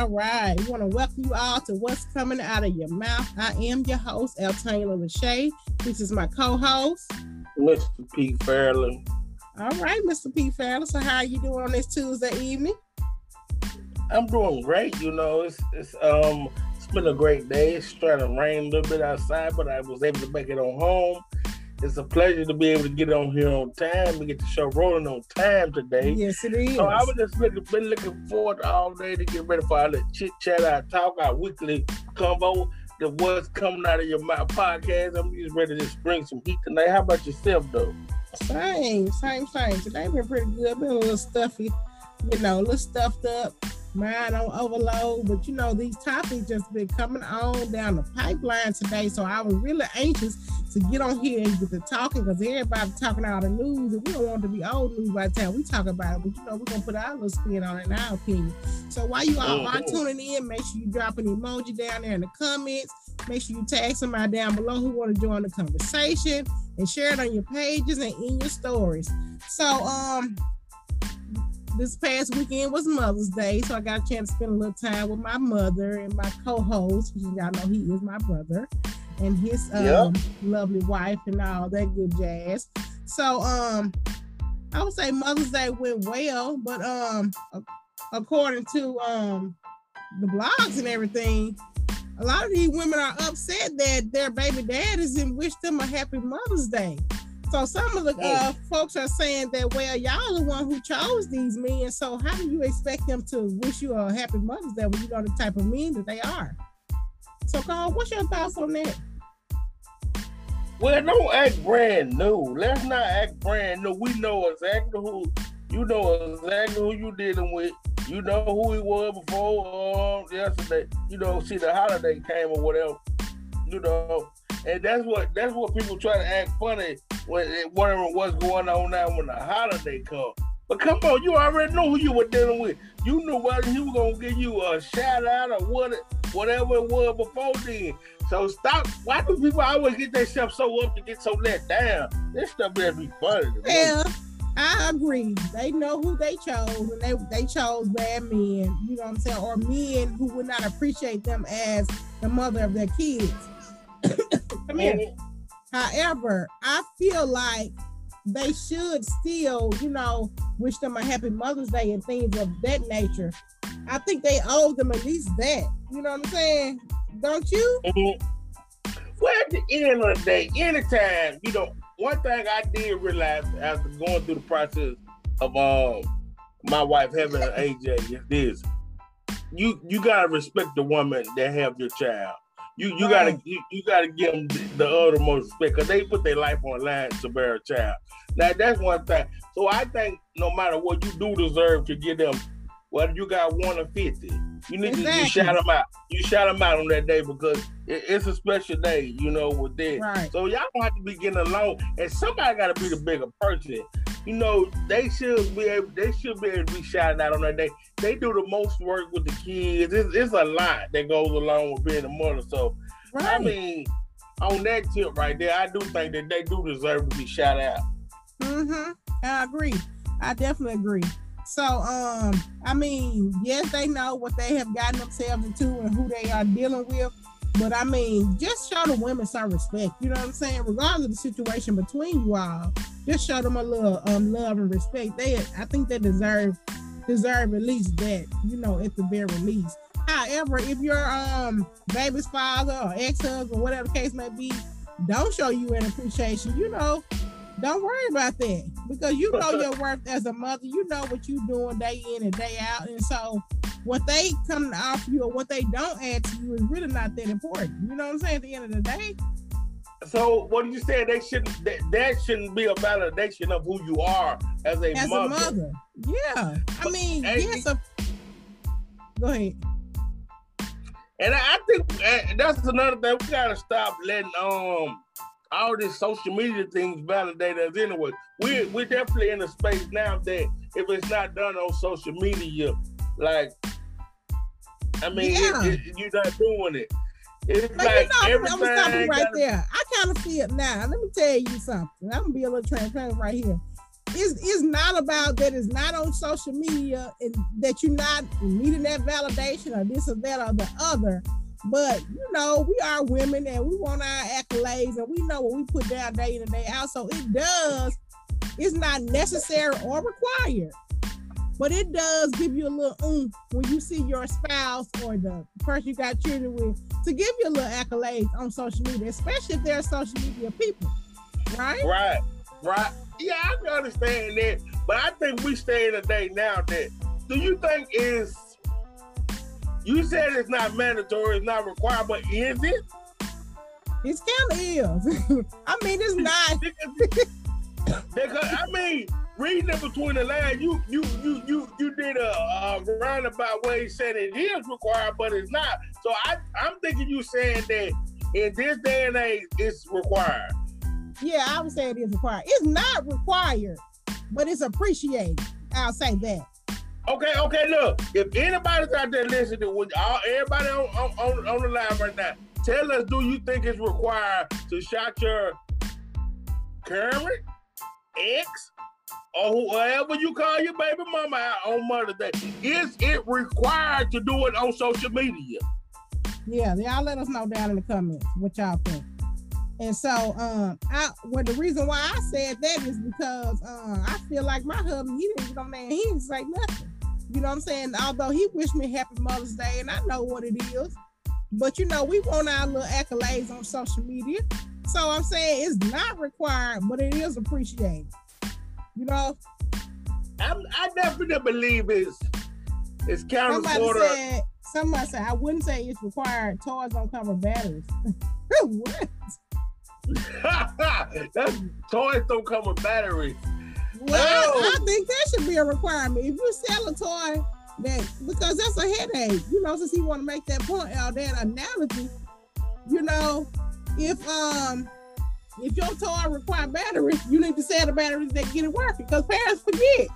all right. We want to welcome you all to What's Coming Out of Your Mouth. I am your host, Eltania Lachey. This is my co-host, Mr. P. Fairley. All right, Mr. P. Fairley. So how are you doing on this Tuesday evening? I'm doing great. You know, it's it's um it's been a great day. It's starting to rain a little bit outside, but I was able to make it on home. It's a pleasure to be able to get on here on time and get the show rolling on time today. Yes, it is. So I was just looking, been looking forward all day to get ready for our little chit chat, our talk, our weekly combo, the what's coming out of your mouth podcast. I'm just ready to bring some heat tonight. How about yourself, though? Same, same, same. Today been pretty good. Been a little stuffy, you know, a little stuffed up mind on overload. But you know, these topics just been coming on down the pipeline today. So I was really anxious to get on here and get to talking because everybody talking all the news and we don't want to be old news by the time we talk about it. But you know, we're gonna put our little spin on it in our opinion. So while you all are mm-hmm. tuning in, make sure you drop an emoji down there in the comments. Make sure you tag somebody down below who want to join the conversation and share it on your pages and in your stories. So um this past weekend was Mother's Day, so I got a chance to spend a little time with my mother and my co-host, which y'all know he is my brother, and his um, yep. lovely wife and all that good jazz. So um, I would say Mother's Day went well, but um, according to um the blogs and everything, a lot of these women are upset that their baby dad isn't wish them a happy Mother's Day. So some of the uh, folks are saying that, well, y'all the one who chose these men. So how do you expect them to wish you a happy Mother's Day when you know the type of men that they are? So, Carl, what's your thoughts on that? Well, don't act brand new. Let's not act brand new. We know exactly who you know exactly who you dealing with. You know who he was before um, yesterday. You know, see the holiday came or whatever. You know, and that's what that's what people try to act funny when was going on now when the holiday comes. But come on, you already know who you were dealing with. You knew whether he was gonna give you a shout out or what whatever it was before then. So stop. Why do people always get themselves so up to get so let down? This stuff better be funny. Yeah, I agree. They know who they chose, and they they chose bad men. You know what I'm saying, or men who would not appreciate them as the mother of their kids. Come here. However, I feel like they should still, you know, wish them a happy Mother's Day and things of that nature. I think they owe them at least that. You know what I'm saying? Don't you? Mm-hmm. Well, at the end of the day, anytime, you know, one thing I did realize after going through the process of um my wife having an AJ is this. You you gotta respect the woman that have your child. You you right. gotta you, you, gotta give them the, the uttermost respect because they put their life on line to bear a child. Now that's one thing. So I think no matter what you do deserve to give them, whether you got one or fifty, you need exactly. to you shout them out. You shout them out on that day because it, it's a special day, you know, with them. Right. So y'all don't have to be getting along, and somebody got to be the bigger person you know, they should be able they should be able to be shouted out on that day. They do the most work with the kids. It's, it's a lot that goes along with being a mother. So right. I mean, on that tip right there, I do think that they do deserve to be shouted out. Mm-hmm. I agree. I definitely agree. So, um, I mean, yes, they know what they have gotten themselves into and who they are dealing with. But I mean, just show the women some respect. You know what I'm saying? Regardless of the situation between you all, just show them a little um love and respect. They, I think they deserve deserve at least that. You know, at the very least. However, if your um baby's father or ex-husband, or whatever the case may be, don't show you an appreciation, you know, don't worry about that because you know your worth as a mother. You know what you're doing day in and day out, and so what they come to offer you or what they don't add to you is really not that important. You know what I'm saying? At the end of the day. So what are you saying? They shouldn't that, that shouldn't be a validation of who you are as a as mother. a mother. Yeah. I mean, yes. A, go ahead. And I think that's another thing. We gotta stop letting um all these social media things validate us anyway. We're we're definitely in a space now that if it's not done on social media, like I mean, yeah. it, it, you're not doing it. It's but like you know, I'm stopping right gotta... there. I kind of see it now. Let me tell you something. I'm gonna be a little transparent right here. it's, it's not about that it's not on social media and that you're not needing that validation or this or that or the other. But you know, we are women and we want our accolades and we know what we put down day in and day out. So it does, it's not necessary or required. But it does give you a little oomph when you see your spouse or the person you got children with to give you a little accolades on social media, especially if they're social media people. Right? Right. Right. Yeah, I can understand that. But I think we stay in a day now that do you think is you said it's not mandatory, it's not required, but is it? It's kind of is. I mean, it's not. because I mean, reading it between the lines, you you you you you did a, a roundabout way saying it is required, but it's not. So I I'm thinking you saying that in this day and age, it's required. Yeah, I would say it is required. It's not required, but it's appreciated. I'll say that. Okay, okay, look. If anybody's out there listening, with all everybody on, on, on the line right now, tell us do you think it's required to shout your current ex or whoever you call your baby mama out on Mother's Day? Is it required to do it on social media? Yeah, y'all let us know down in the comments what y'all think. And so, um, I well, the reason why I said that is because uh, I feel like my husband, he didn't get on there, he didn't say nothing. You know what I'm saying? Although he wished me happy Mother's Day, and I know what it is. But you know, we want our little accolades on social media. So I'm saying it's not required, but it is appreciated. You know? I'm, i definitely believe it's it's of sort. Said, somebody said I wouldn't say it's required. Toys don't cover batteries. what? That's toys don't come with batteries. Well, I, I, think that should be a requirement. If you sell a toy that because that's a headache, you know, since he want to make that point out that analogy, you know, if um if your toy require batteries, you need to sell the batteries that get it working because parents forget.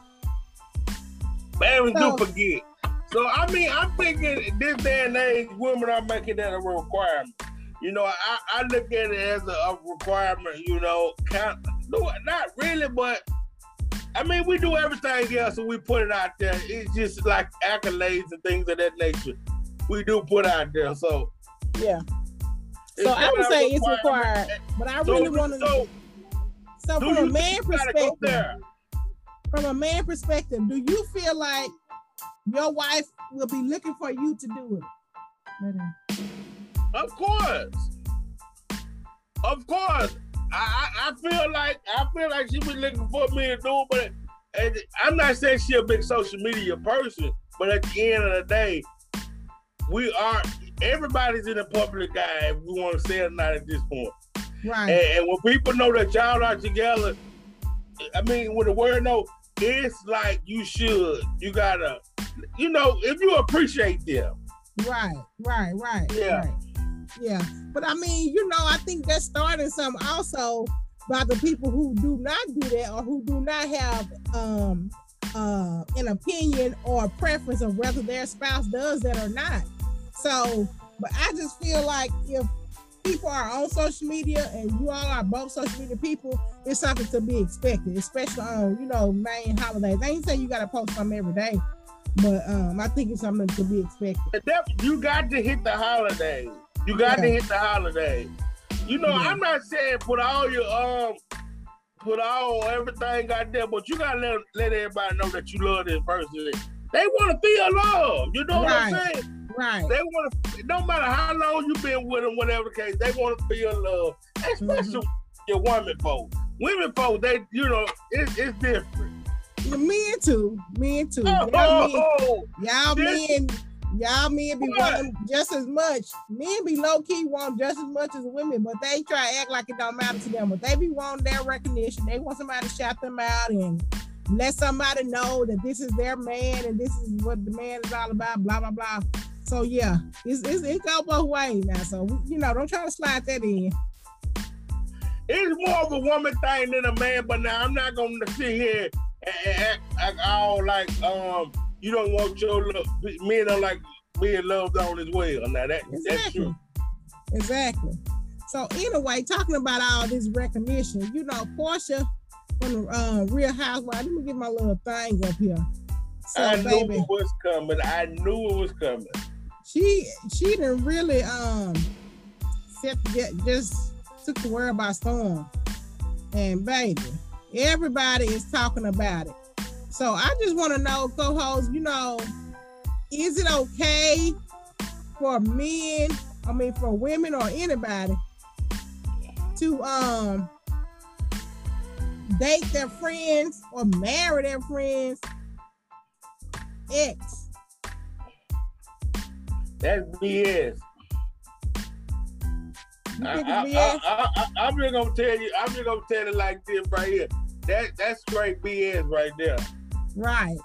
Parents so, do forget. So I mean, I'm thinking this day and age, women are making that a requirement. You know, I, I look at it as a, a requirement. You know, kind no, not really, but I mean, we do everything else and we put it out there. It's just like accolades and things of that nature. We do put out there. So yeah. So I would say it's required, but I really so, want to. So, so from a man perspective, from a man perspective, do you feel like your wife will be looking for you to do it? Of course. Of course. I, I feel like I feel like she was looking for me to do it, but and I'm not saying she a big social media person, but at the end of the day, we are everybody's in the public eye if we want to say it or not at this point. Right. And, and, when people know that y'all are together, I mean, with the word no, it's like you should. You gotta, you know, if you appreciate them. Right, right, right. Yeah. Right. Yeah. But I mean, you know, I think that's starting some also by the people who do not do that or who do not have um uh an opinion or preference of whether their spouse does that or not. So, but I just feel like if people are on social media and you all are both social media people, it's something to be expected, especially on, you know, main holidays. I ain't saying you gotta post them every day, but um I think it's something to be expected. You got to hit the holidays. You got yeah. to hit the holiday. You know, I'm not saying put all your um put all everything out there, but you gotta let let everybody know that you love this person. They want to feel love. You know right. what I'm saying? Right. They want to. No matter how long you've been with them, whatever the case, they want to feel love, especially mm-hmm. your women folks. Women folks, they you know it's it's different. Yeah, men too. Men too. Oh, y'all oh, men, y'all men Y'all men be what? wanting just as much. Men be low key want just as much as women, but they try to act like it don't matter to them. But they be wanting their recognition. They want somebody to shout them out and let somebody know that this is their man and this is what the man is all about. Blah blah blah. So yeah, it's it's it go both ways now. So you know, don't try to slide that in. It's more of a woman thing than a man, but now I'm not gonna sit here and act, act all like um you don't want your love, men are like being loved on as well. Now that exactly. that's true. Exactly. So anyway, talking about all this recognition, you know, Porsha from the uh, Real Housewives. Let me get my little thing up here. So, I knew it was coming. I knew it was coming. She she didn't really um set get just took the world by storm. And baby, everybody is talking about it. So I just want to know, co-host, you know, is it okay for men, I mean for women or anybody to um date their friends or marry their friends ex. That's BS. I, am just gonna tell you. I'm just gonna tell it like this right here. That that's straight BS right there. Right.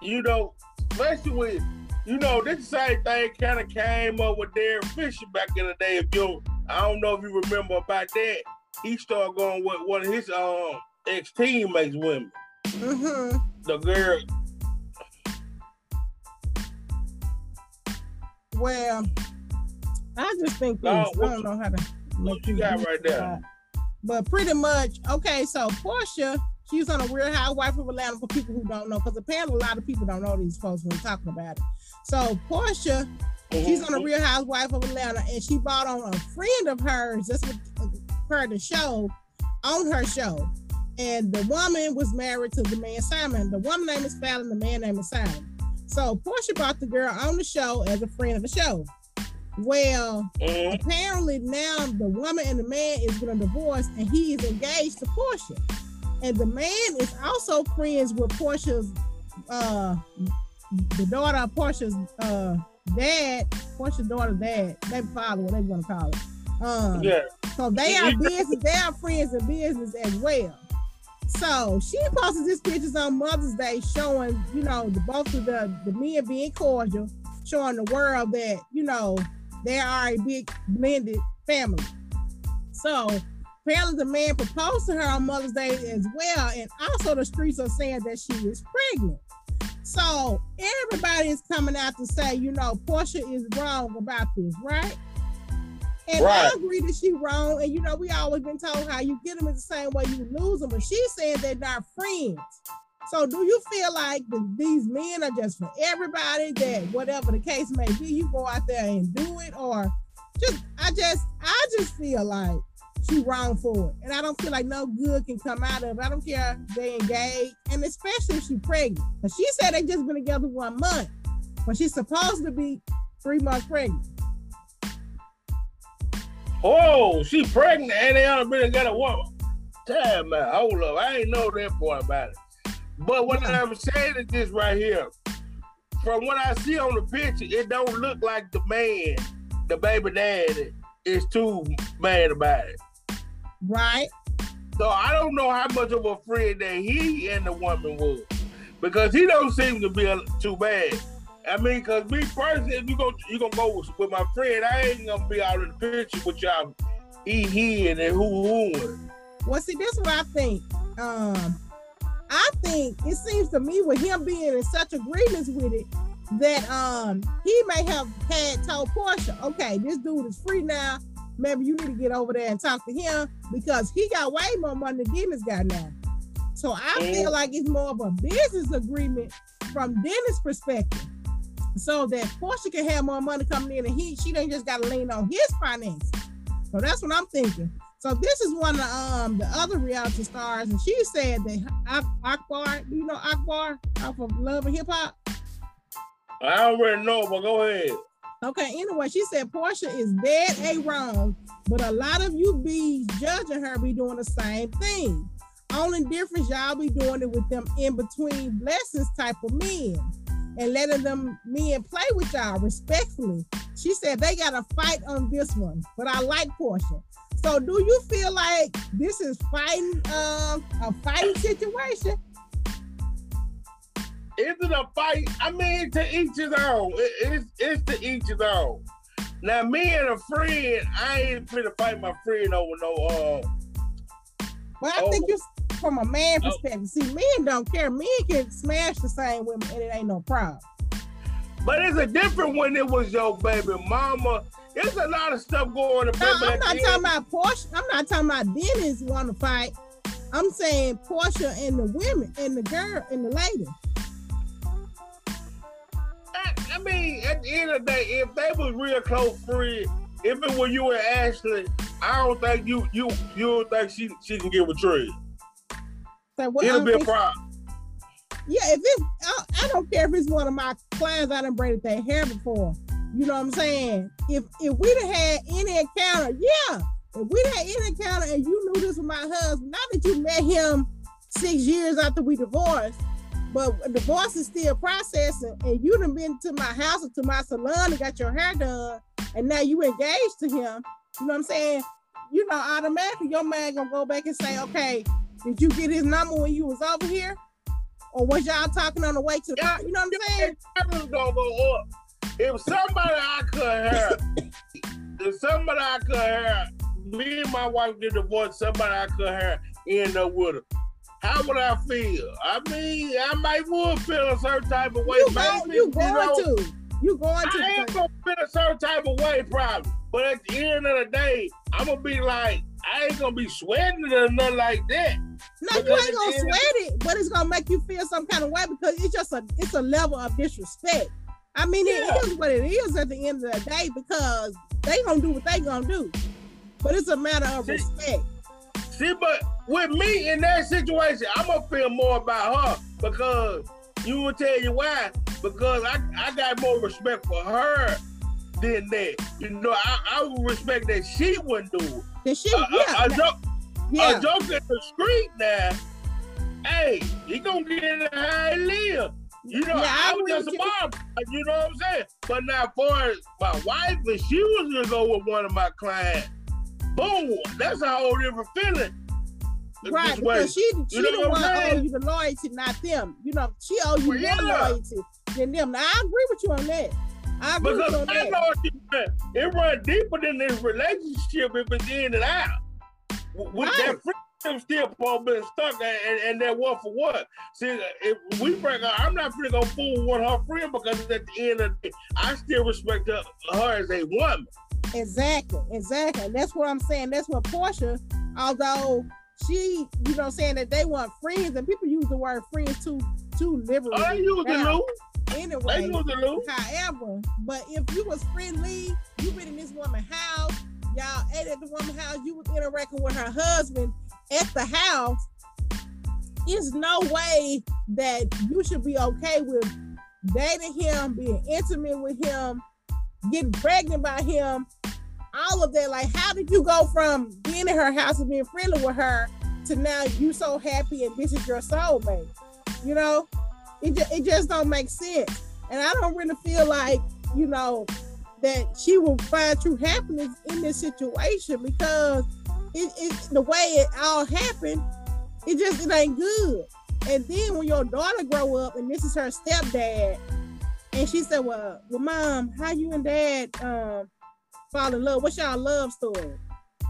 You know, especially with you know this same thing kind of came up with Derek Fisher back in the day. If you, I don't know if you remember about that. He started going with one of his um ex teammates women. Mm-hmm. The girl. Well, I just think this. I don't know how to what you got right there. But pretty much, okay, so Porsha, she's on a Real Housewife of Atlanta for people who don't know, because apparently a lot of people don't know these folks when we're talking about it. So Porsha, mm-hmm. she's on a Real Housewife of Atlanta, and she bought on a friend of hers, just with her to show on her show and the woman was married to the man Simon. The woman name is Falynn, the man name is Simon. So Porsha brought the girl on the show as a friend of the show. Well, mm-hmm. apparently now the woman and the man is going to divorce, and he is engaged to Porsha, And the man is also friends with Porsha's, uh, the daughter of Porsha's uh, dad, Porsha's daughter dad, their father, what they going to call it. Um, yeah. So they are business, they are friends in business as well. So she posted these pictures on Mother's Day showing, you know, the both of the, the men being cordial, showing the world that, you know, they are a big blended family. So apparently the man proposed to her on Mother's Day as well. And also the streets are saying that she is pregnant. So everybody is coming out to say, you know, Porsha is wrong about this, right? And right. I agree that she wrong. And you know, we always been told how you get them is the same way you lose them. But she's saying they're not friends. So do you feel like the, these men are just for everybody that whatever the case may be, you go out there and do it, or just I just I just feel like she wrong for it. And I don't feel like no good can come out of it. I don't care if they engaged, and especially if she's pregnant. But she said they just been together one month, but she's supposed to be three months pregnant. Oh, she pregnant and they already got a woman. Damn man, hold up. I ain't know that part about it. But what I'm saying is this right here. From what I see on the picture, it don't look like the man, the baby daddy, is too mad about it. Right. So I don't know how much of a friend that he and the woman was. Because he don't seem to be too bad. I mean, cause me personally, if you go, you gonna go with, with, my friend. I ain't gonna be out in the picture with y'all, he, he, and who, who. Well, see, this is what I think. Um, I think it seems to me with him being in such agreements with it that um he may have had told Porsha, okay, this dude is free now. Maybe you need to get over there and talk to him because he got way more money than Dennis got now. So I feel like it's more of a business agreement from Dennis' perspective so that Porsha can have more money coming in and he she don't just gotta lean on his finances. So that's what I'm thinking. So this is one of um the other reality stars, and she said that Akbar, do you know Akbar off of Love and Hip Hop? I already know, but go ahead. Okay, anyway, she said Portia is dead a wrong, but a lot of you be judging her be doing the same thing. Only difference y'all be doing it with them in between blessings type of men and letting them men play with y'all respectfully. She said they got a fight on this one, but I like Porsha. So do you feel like this is fighting uh, a fighting situation? Is it a fight? I mean, to each his own. It, it's it's to each his own. Now, me and a friend, I ain't finna fight my friend over no. Uh, well, I think you from a man perspective. Oh. See, men don't care. Men can smash the same women and it ain't no problem. But it's a different when it was your baby mama. There's a lot of stuff going on. No, I'm not talking about Porsha. I'm not talking about Dennis want to fight. I'm saying Porsha and the women and the girl and the lady. I, I mean, at the end of the day, if they was real close friends, if it were you and Ashley, I don't think you you you don't think she she can get with Trey. So what It'll be a problem. Yeah, if it's I, I don't care if it's one of my clients I done braided their hair before. You know what I'm saying? If if we'd have had any encounter, yeah. If we'd had any encounter and you knew this was my husband, not that you met him six years after we divorced, but divorce is still processing, and you done been to my house or to my salon and got your hair done, and now you engaged to him. You know what I'm saying? You know, automatically your man gonna go back and say, okay, did you get his number when you was over here? Or was y'all talking on the way to the car? You know what I'm saying? Everything's gonna go up. If somebody I cut hair, if somebody I could have, me and my wife get divorced, somebody I could have end up with her. How would I feel? I mean, I might would feel a certain type of way. You, maybe, you going know, to. You going to. I am gonna feel a certain type of way, probably. But at the end of the day, I'm gonna be like, I ain't gonna be sweating it or nothing like that. No, you ain't gonna at sweat it, but it's gonna make you feel some kind of way because it's just a it's a level of disrespect. I mean, Yeah. it is what it is at the end of the day because they gonna do what they gonna do. But it's a matter of See- respect. See, but with me in that situation, I'm gonna feel more about her because you will tell you why. Because I, I got more respect for her than that. You know, I, I would respect that she wouldn't do it. Then she, A, a- yeah, a na- joke, yeah, a joke in the street now. Hey, he gonna get in the how he live. You know, Yeah, I I was just a you. mom. You know what I'm saying? But now, for my wife, if she was gonna go with one of my clients, boom, that's a whole different feeling. right. Because she she know the one owe you the loyalty, not them. You know, she owe you Well, more yeah. loyalty than them. Now I agree with you on that. I Because I that. know mean. It run deeper than this relationship if it's in and out. With that friendship still probably been stuck and, and, and that one for what? See, if we break up, I'm not finna go fool with her friend because at the end of the day, I still respect her, her as a woman. Exactly, exactly. And that's what I'm saying. That's what Porsha, although she, you know, saying that they want friends, and people use the word friends too, too liberally. They use now. Anyway, use the loop. however, but if you was friendly, you been in this woman's house, y'all ate at the woman's house, you was interacting with her husband at the house. There's no way that you should be okay with dating him, being intimate with him, getting pregnant by him, all of that. Like, how did you go from being in her house and being friendly with her to now you so happy and this is your soulmate? You know, it, ju- it just don't make sense. And I don't really feel like, you know, that she will find true happiness in this situation because it, it the way it all happened, it just it ain't good. And then when your daughter grow up and this is her stepdad, and she said, Well, well, mom, how you and dad um fall in love? What's y'all love story?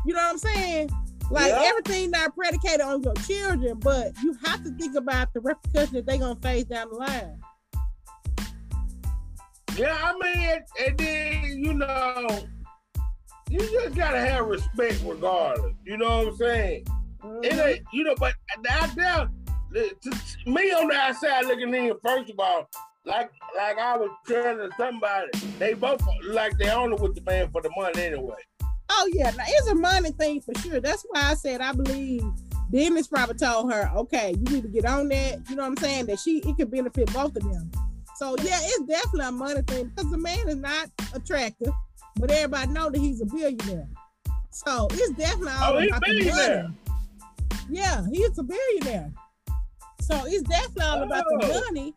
You know what I'm saying? Like Yeah. everything not predicated on your children, but you have to think about the repercussions that they're gonna face down the line. Yeah, I mean, and then, you know, you just gotta have respect regardless. You know what I'm saying? It Mhm. ain't, you know, but out there, the- to me on the outside looking in, first of all, like like I was telling somebody, they both like they only with the man for the money anyway. Oh yeah, now it's a money thing for sure. That's why I said I believe Dennis probably told her, okay, you need to get on that. You know what I'm saying? That she it could benefit both of them. So yeah, it's definitely a money thing because the man is not attractive, but everybody know that he's a billionaire. So it's definitely all Oh, about the billionaire. money. Yeah, he's a billionaire. So it's definitely all about the Oh. money.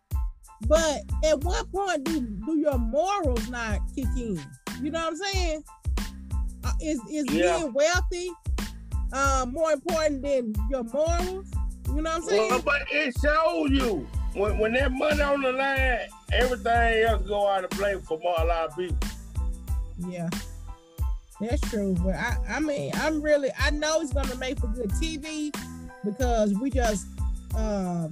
But at what point do do your morals not kick in? You know what I'm saying? Is is Yeah. being wealthy uh, more important than your morals? You know what I'm saying? Well, but it shows you when when that money on the line, everything else go out of play for more, a lot of people. Yeah, that's true. But I, I mean, I'm really, I know it's gonna make for good TV because we just uh,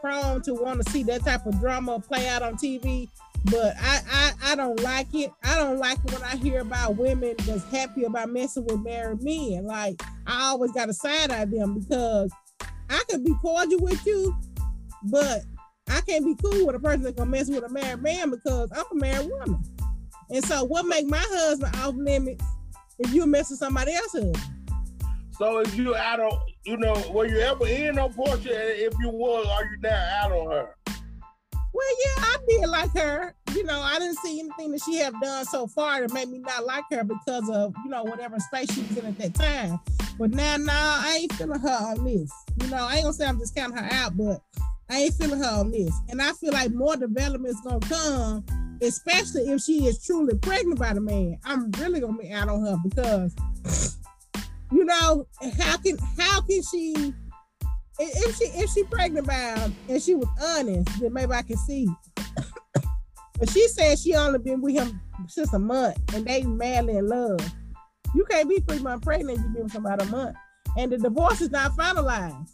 prone to want to see that type of drama play out on TV. But I, I, I don't like it. I don't like when I hear about women that's happy about messing with married men. Like I always got to side eye them because I could be cordial with you, but I can't be cool with a person that's gonna mess with a married man because I'm a married woman. And so, what make my husband off limits if you mess with somebody else's So if you out on, you know, were you ever in on Porsha? If you was, are you now out on her? Well, yeah, I did like her. You know, I didn't see anything that she have done so far to make me not like her because of, you know, whatever space she was in at that time. But now, now I ain't feeling her on this. You know, I ain't gonna say I'm just counting her out, but I ain't feeling her on this. And I feel like more development is gonna come, especially if she is truly pregnant by the man. I'm really gonna be out on her because, you know, how can how can she if she if she pregnant by him and she was honest, then maybe I can see. but she said she only been with him since a month and they madly in love. You can't be three months pregnant, you've been with somebody a month. And the divorce is not finalized.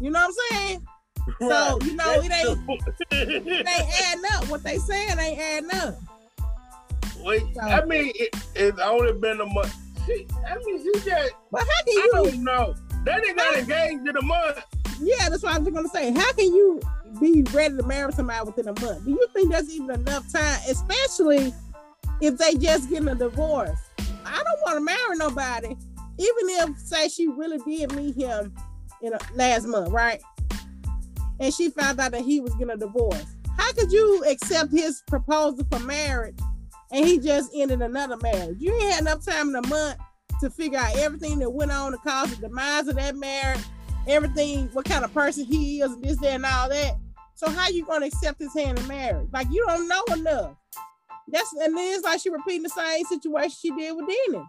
You know what I'm saying? Right. So, you know, it ain't it ain't adding up. What they saying ain't adding up. Wait, so, I mean, it, it's only been a month she, I mean, she just. But how can you? I don't know. They didn't got engaged in a month. Yeah, that's what I was gonna say. How can you be ready to marry somebody within a month? Do you think that's even enough time, especially if they just getting a divorce? I don't want to marry nobody, even if say she really did meet him in a, last month, right? And she found out that he was getting a divorce. How could you accept his proposal for marriage and he just ended another marriage. You ain't had enough time in a month to figure out everything that went on to cause the demise of that marriage, everything, what kind of person he is, and this, that, and all that. So how you gonna accept his hand in marriage? Like you don't know enough. That's and then it's like she repeating the same situation she did with Dennis.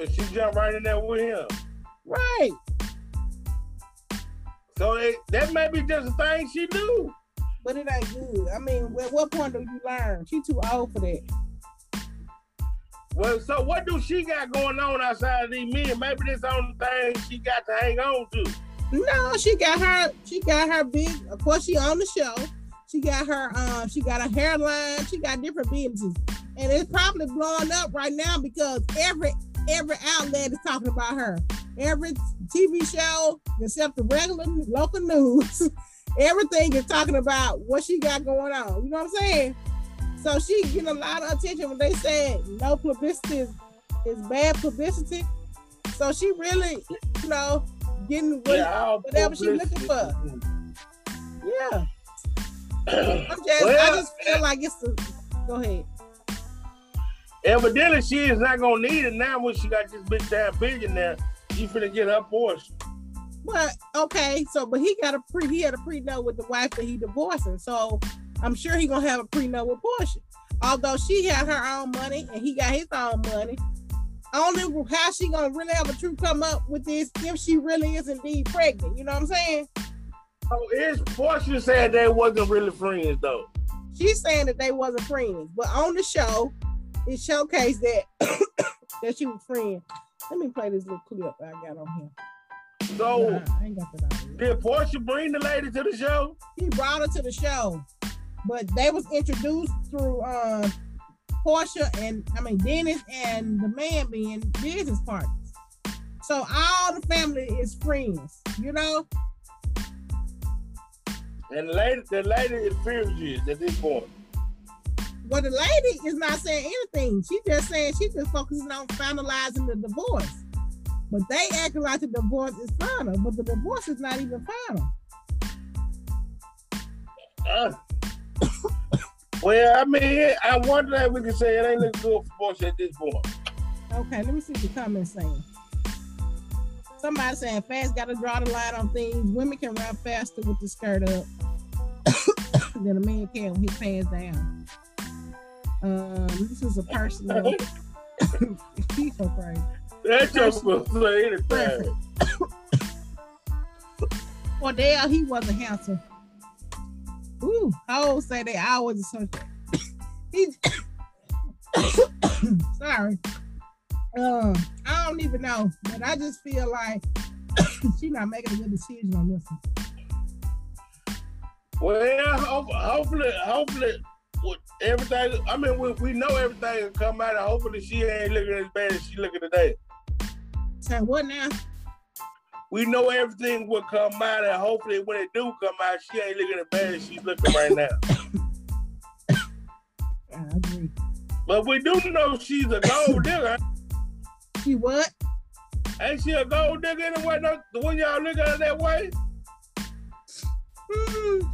And she jumped right in there with him. Right. So it, that may be just a thing she do but it ain't good. I mean, at what point do you learn? She too old for that. Well, so what do she got going on outside of these men? Maybe this only thing she got to hang on to. No, she got her. She got her big. Of course, she on the show. She got her. Um, she got a hairline. She got different businesses, and it's probably blowing up right now because every every outlet is talking about her. Every TV show except the regular local news everything is talking about what she got going on. You know what I'm saying? So she getting a lot of attention when they said no publicity is, is bad publicity. So she really, you know, getting what, yeah, whatever she's looking for. Yeah. I'm just, well, I just feel like it's a, go ahead. Evidently, she is not gonna need it now when she got this big damn billionaire. She finna get her portion. But okay, so but he got a pre he had a prenup with the wife that he divorcing. So I'm sure he gonna have a prenup with Porsha. Although she had her own money and he got his own money. Only how she gonna really have a true come up with this if she really is indeed pregnant. You know what I'm saying? Oh, is Porsha said they wasn't really friends though. She's saying that they wasn't friends, but on the show, it showcased that that she was friends. Let me play this little clip I got on here. So nah, did Porsha bring the lady to the show? He brought her to the show, but they was introduced through uh, Porsha and I mean Dennis and the man being business partners. So all the family is friends, you know. And the lady, the lady is furious at this point. Well, the lady is not saying anything. She just saying she just focusing on finalizing the divorce. But they acting like the divorce is final, but the divorce is not even final. Uh, well, I mean, I wonder if we can say it ain't looking good for Porsha at this point. Okay, let me see what the comments saying. Somebody saying fast got to draw the line on things. Women can run faster with the skirt up than a man can with his pants down. Um, this is a personal. So crazy. That's just supposed to say anything. well, Dale, he wasn't handsome. Ooh, I always say that I was so. He's sorry. Um, I don't even know, but I just feel like she's not making a good decision on this one. Well, hopefully, hopefully, what everything. I mean, we, we know everything will come out. And hopefully, she ain't looking as bad as she looking today. Say what now? We know everything will come out, and hopefully, when it do come out, she ain't looking as bad as she's looking right now. I agree. But we do know she's a gold digger. She what? Ain't she a gold digger anyway? No, when y'all look at her that way? Hmm.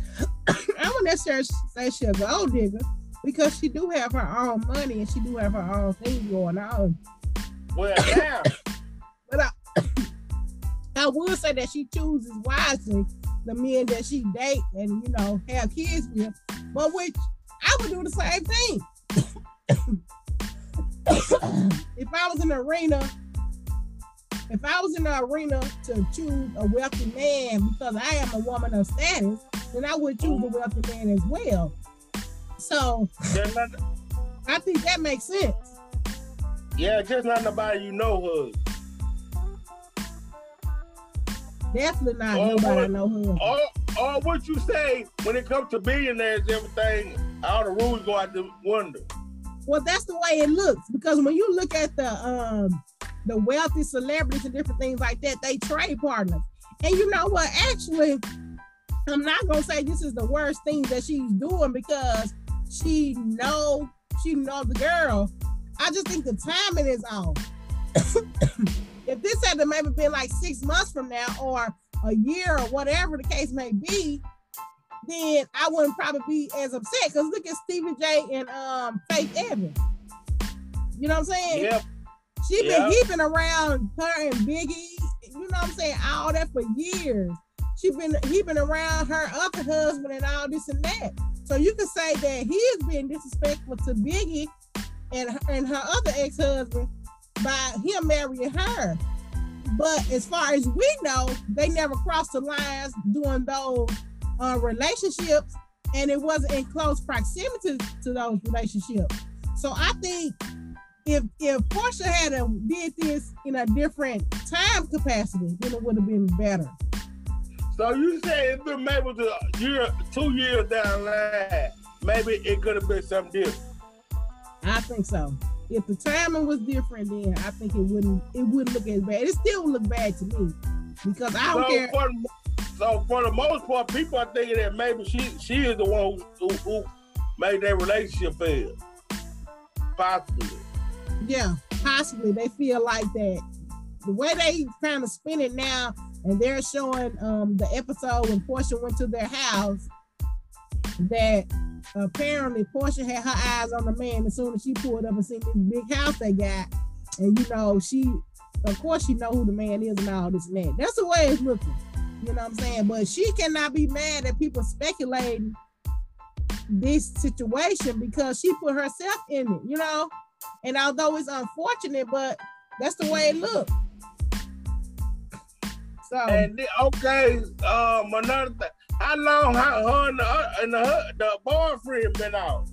I wouldn't necessarily say she's a gold digger because she do have her own money and she do have her own thing going on. Well, now. I, would say that she chooses wisely the men that she date and you know have kids with, but which I would do the same thing. if I was in the arena, if I was in the arena to choose a wealthy man because I am a woman of status, then I would choose a wealthy man as well. So not, I think that makes sense. yeah, just not nobody you know her. Definitely not nobody I what? know who. Or, or what you say when it comes to billionaires, everything, all the rules go out the window. Well, that's the way it looks because when you look at the um the wealthy celebrities and different things like that, they trade partners. And you know what? Actually, I'm not gonna say this is the worst thing that she's doing because she know she knows the girl. I just think the timing is off. if this had to maybe been like six months from now or a year or whatever the case may be, then I wouldn't probably be as upset. Cause look at Stevie J and um Faith Evans. You know what I'm saying? Yep. She been Yeah. heaping around her and Biggie, you know what I'm saying, all that for years. She been heaping around her other husband and all this and that. So you can say that he is being disrespectful to Biggie and and her other ex-husband by him marrying her. But as far as we know, they never crossed the lines doing those uh, relationships, and it wasn't in close proximity to those relationships. So I think if if Porsha had a, did this in a different time capacity, then it would have been better. So you say it's been maybe a year, two years down the line, maybe it could have been something different. I think so. If the timing was different, then I think it wouldn't it wouldn't look as bad. It still would look bad to me because I don't So care. for, the, so for the most part, people are thinking that maybe she she is the one who, who, who made their relationship fail. Possibly. Yeah, possibly they feel like that. The way they kind of spin it now, and they're showing um the episode when Porsha went to their house, that apparently Porsha had her eyes on the man as soon as she pulled up and seen this big house they got, and you know she, of course, she know who the man is and all this and that. That's the way it's looking. You know what I'm saying? But she cannot be mad at people speculating this situation because she put herself in it. You know. And although it's unfortunate, but that's the way it looked. So And then, okay, um, another thing. How long how her and the, and the, the boyfriend been out?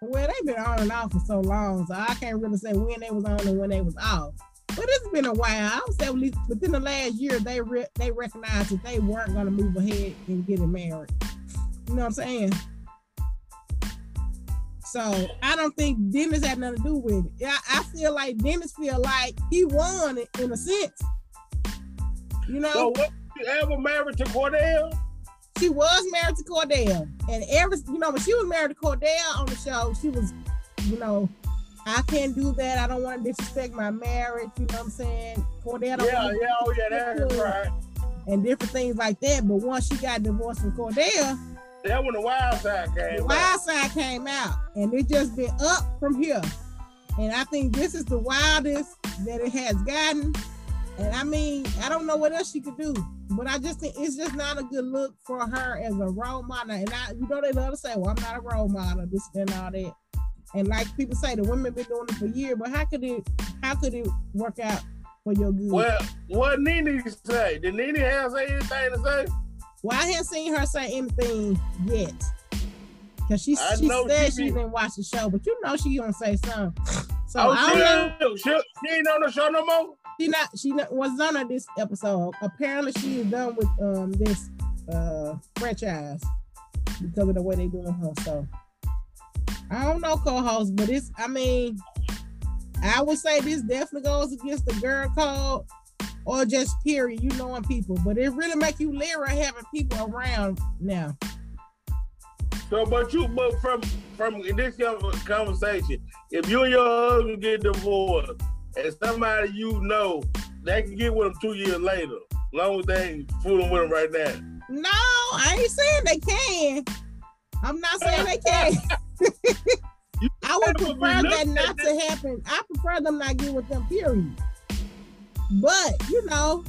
well, they've been on and off for so long, so I can't really say when they was on and when they was off. But it's been a while. I would say at least within the last year, they re- they recognized that they weren't gonna move ahead and getting married. You know what I'm saying? So I don't think Dennis had nothing to do with it. Yeah, I feel like Dennis feel like he won it in a sense. You know, So what you ever married to Kordell? she was married to Kordell, and every you know when she was married to Kordell on the show, she was, you know, I can't do that. I don't want to disrespect my marriage. You know what I'm saying? Kordell, don't Yeah, yeah, oh yeah, that's right. and different things like that. But once she got divorced from Kordell, That when the wild side the came out. wild side came out, and it just been up from here. And I think this is the wildest that it has gotten. And I mean, I don't know what else she could do, but I just think it's just not a good look for her as a role model. And I, you know, they love to say, "Well, I'm not a role model," this and all that. And like people say, the women been doing it for years, but how could it, how could it work out for your good? Well, what Nene say? Did Nene have say anything to say? Well, I haven't seen her say anything yet. Cause she, I she said she she didn't watch the show, but you know she gonna say something. So oh, I don't know. she, she, she ain't on the show no more? She not she not, was on on this episode. Apparently she is done with um this uh franchise because of the way they doing her. So I don't know co-host, but it's I mean, I would say this definitely goes against the girl code or just period, you knowing people. But it really make you leery having people around now. So, but you, but from from this conversation, if you and your husband get divorced, and somebody you know, they can get with them two years later, long as they ain't fooling with them right now. No, I ain't saying they can. I'm not saying they can. I would prefer that not to happen. I prefer them not get with them, period. But you know,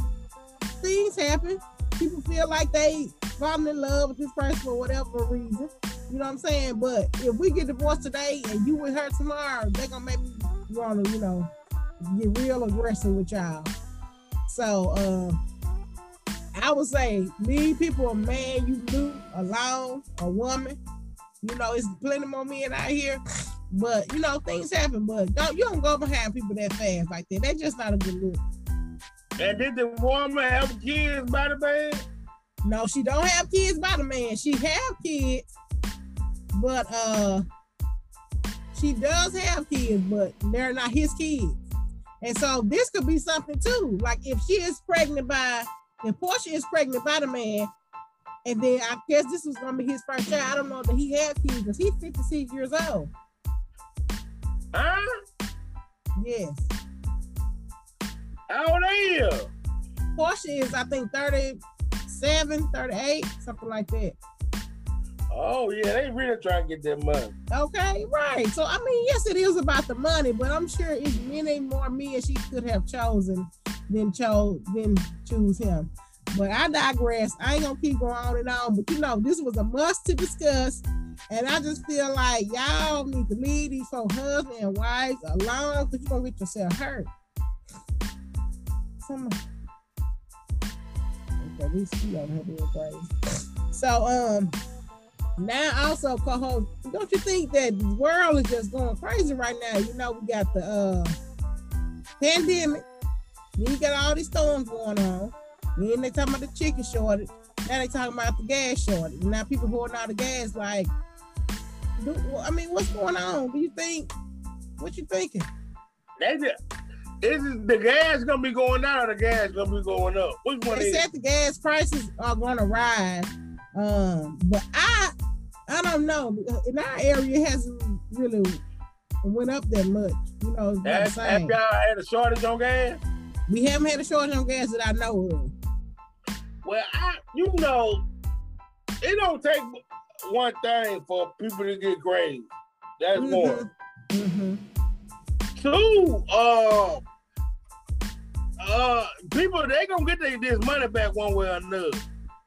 things happen. People feel like they falling in love with this person for whatever reason. You know what I'm saying? But if we get divorced today and you with her tomorrow, they're gonna make me want to, you know, get real aggressive with y'all. So uh, I would say leave people a man you knew alone, a woman. You know, it's plenty more men out here. But you know, things happen. But don't you don't go behind people that fast like that. That's just not a good look. And did the woman have kids by the man? No, she don't have kids by the man. She have kids, but uh, she does have kids, but they're not his kids. And so this could be something too. Like if she is pregnant by, if Porsha is pregnant by the man, and then I guess this was gonna be his first child. I don't know that he had kids because he's 56 years old. Huh? Yes. How old are you? Porsha is, I think, 37, 38, something like that. Oh yeah, they really trying to get that money. Okay, right. So I mean, yes, it is about the money, but I'm sure it's many more men she could have chosen than chose than choose him. But I digress. I ain't gonna keep going on and on. But you know, this was a must to discuss. And I just feel like y'all need to leave these folks, husband and wives alone because you're gonna get yourself hurt. Some okay, being crazy. So um now also co-host, don't you think that the world is just going crazy right now? You know, we got the uh pandemic, then you got all these storms going on, then they talking about the chicken shortage, now they talking about the gas shortage. Now people holding out the gas like do, I mean, what's going on? Do you think what you thinking? They just is the gas gonna be going down or the gas gonna be going up? Which one they is? said the gas prices are gonna rise. Um, but I I don't know. In our area, it hasn't really went up that much. You know, it's about the same. y'all had a shortage on gas? We haven't had a shortage on gas that I know of. Well, I you know, it don't take one thing for people to get crazy. That's Mhm. one. Mm-hmm. Two, uh, uh, people they gonna get their, this money back one way or another.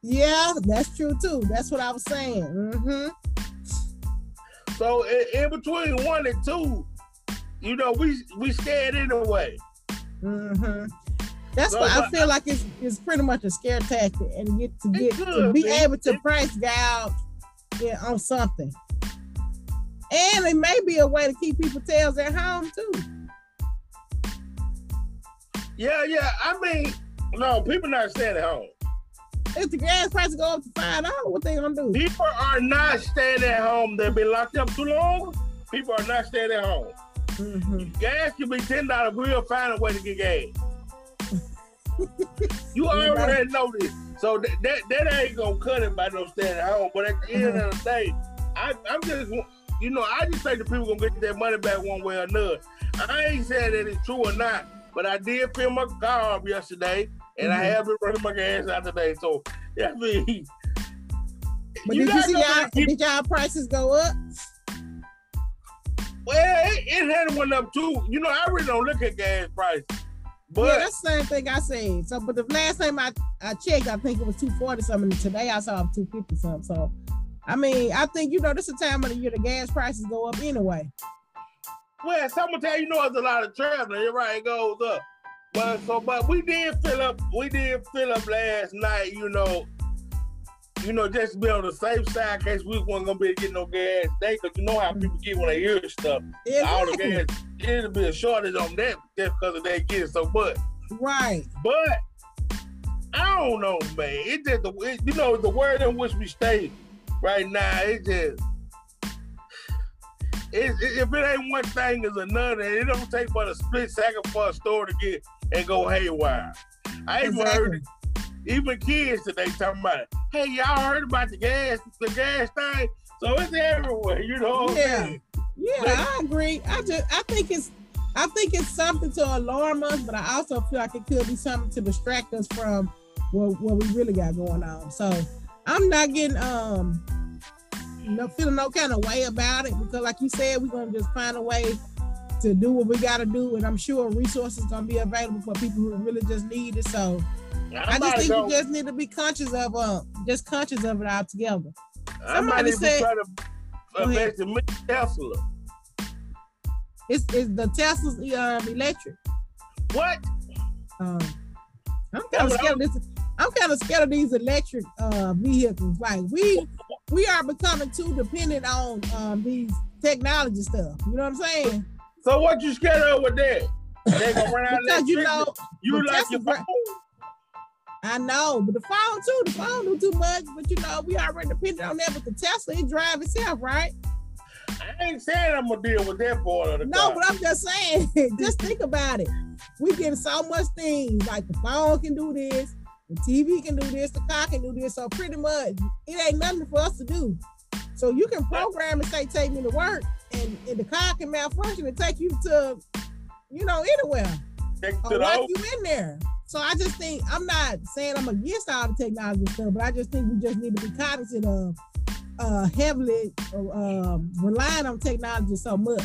Yeah, that's true too. That's what I was saying. Mm-hmm. So in, in between one and two, you know, we we scared anyway. Mm-hmm. That's So, why I feel like it's it's pretty much a scare tactic and get to get to be be. able to price gouge yeah, on something. And it may be a way to keep people tails at home too. Yeah, yeah. I mean, no, people not staying at home. If the gas prices go up to five dollars, what they gonna do? People are not staying at home. They've been locked up too long. People are not staying at home. Mhm. Gas can be ten dollars. We'll find a way to get gas. you already know this. So that, that that ain't gonna cut it by no staying at home. But at the end of the day, I, I'm just you know I just think the people gonna get their money back one way or another. I ain't saying that it's true or not, but I did fill my car up yesterday, and I Mhm. have been running my gas out today. So I mean. But you did you see y'all keep- did y'all prices go up? Well, it, it had went up too. You know, I really don't look at gas prices. But yeah, that's the same thing I seen. So, but the last time I, I checked, I think it was two forty something. Today I saw two fifty something. So, I mean, I think you know this is the time of the year the gas prices go up anyway. well, someone tell you know it's a lot of traveling. You're right, it goes up. But so but we did fill up we did fill up last night, you know. You know, just to be on the safe side in case we wasn't gonna be able to get no gas today, because you know how people get when they hear stuff. All the Exactly. gas, it'll be a shortage on that just because of that get so but Right. But I don't know, man. It just the it, you know the word in which we stay right now. It just it, if it ain't one thing, is another. And it don't take but a split second for a store to get and go haywire. I even Exactly. heard it. Even kids today talking about it. Hey, y'all heard about the gas, the gas thing? So it's everywhere, you know. Yeah. saying? Yeah, I agree. I just I think it's I think it's something to alarm us, but I also feel like it could be something to distract us from what, what we really got going on. So I'm not getting um no feeling no kind of way about it because like you said, we're gonna just find a way to do what we gotta do, and I'm sure resources gonna be available for people who really just need it. So I, I just think go, we just need to be conscious of uh just conscious of it altogether. I might somebody said- try to Go ahead. invest in me Tesla. It's it's the Tesla's um electric. What? Um, I'm kind of scared of this. I'm kind of scared of these electric uh, vehicles. Like we we are becoming too dependent on um, these technology stuff. You know what I'm saying? So what you scared of with that? They gonna run out of Because you electricity? know, you like your phone. I know, but the phone too. The phone do too much. But you know, we already dependent on that. But the Tesla, it drive itself, right? I ain't saying I'm gonna deal with that part of the No, car. but I'm just saying. just think about it. We get so much things like the phone can do this, the TV can do this, the car can do this. So pretty much, it ain't nothing for us to do. So you can program and say, "Take me to work," and, and the car can malfunction and take you to, you know, anywhere lock you in there. So I just think I'm not saying I'm against all the technology stuff, but I just think we just need to be cognizant of uh, heavily uh, relying on technology so much.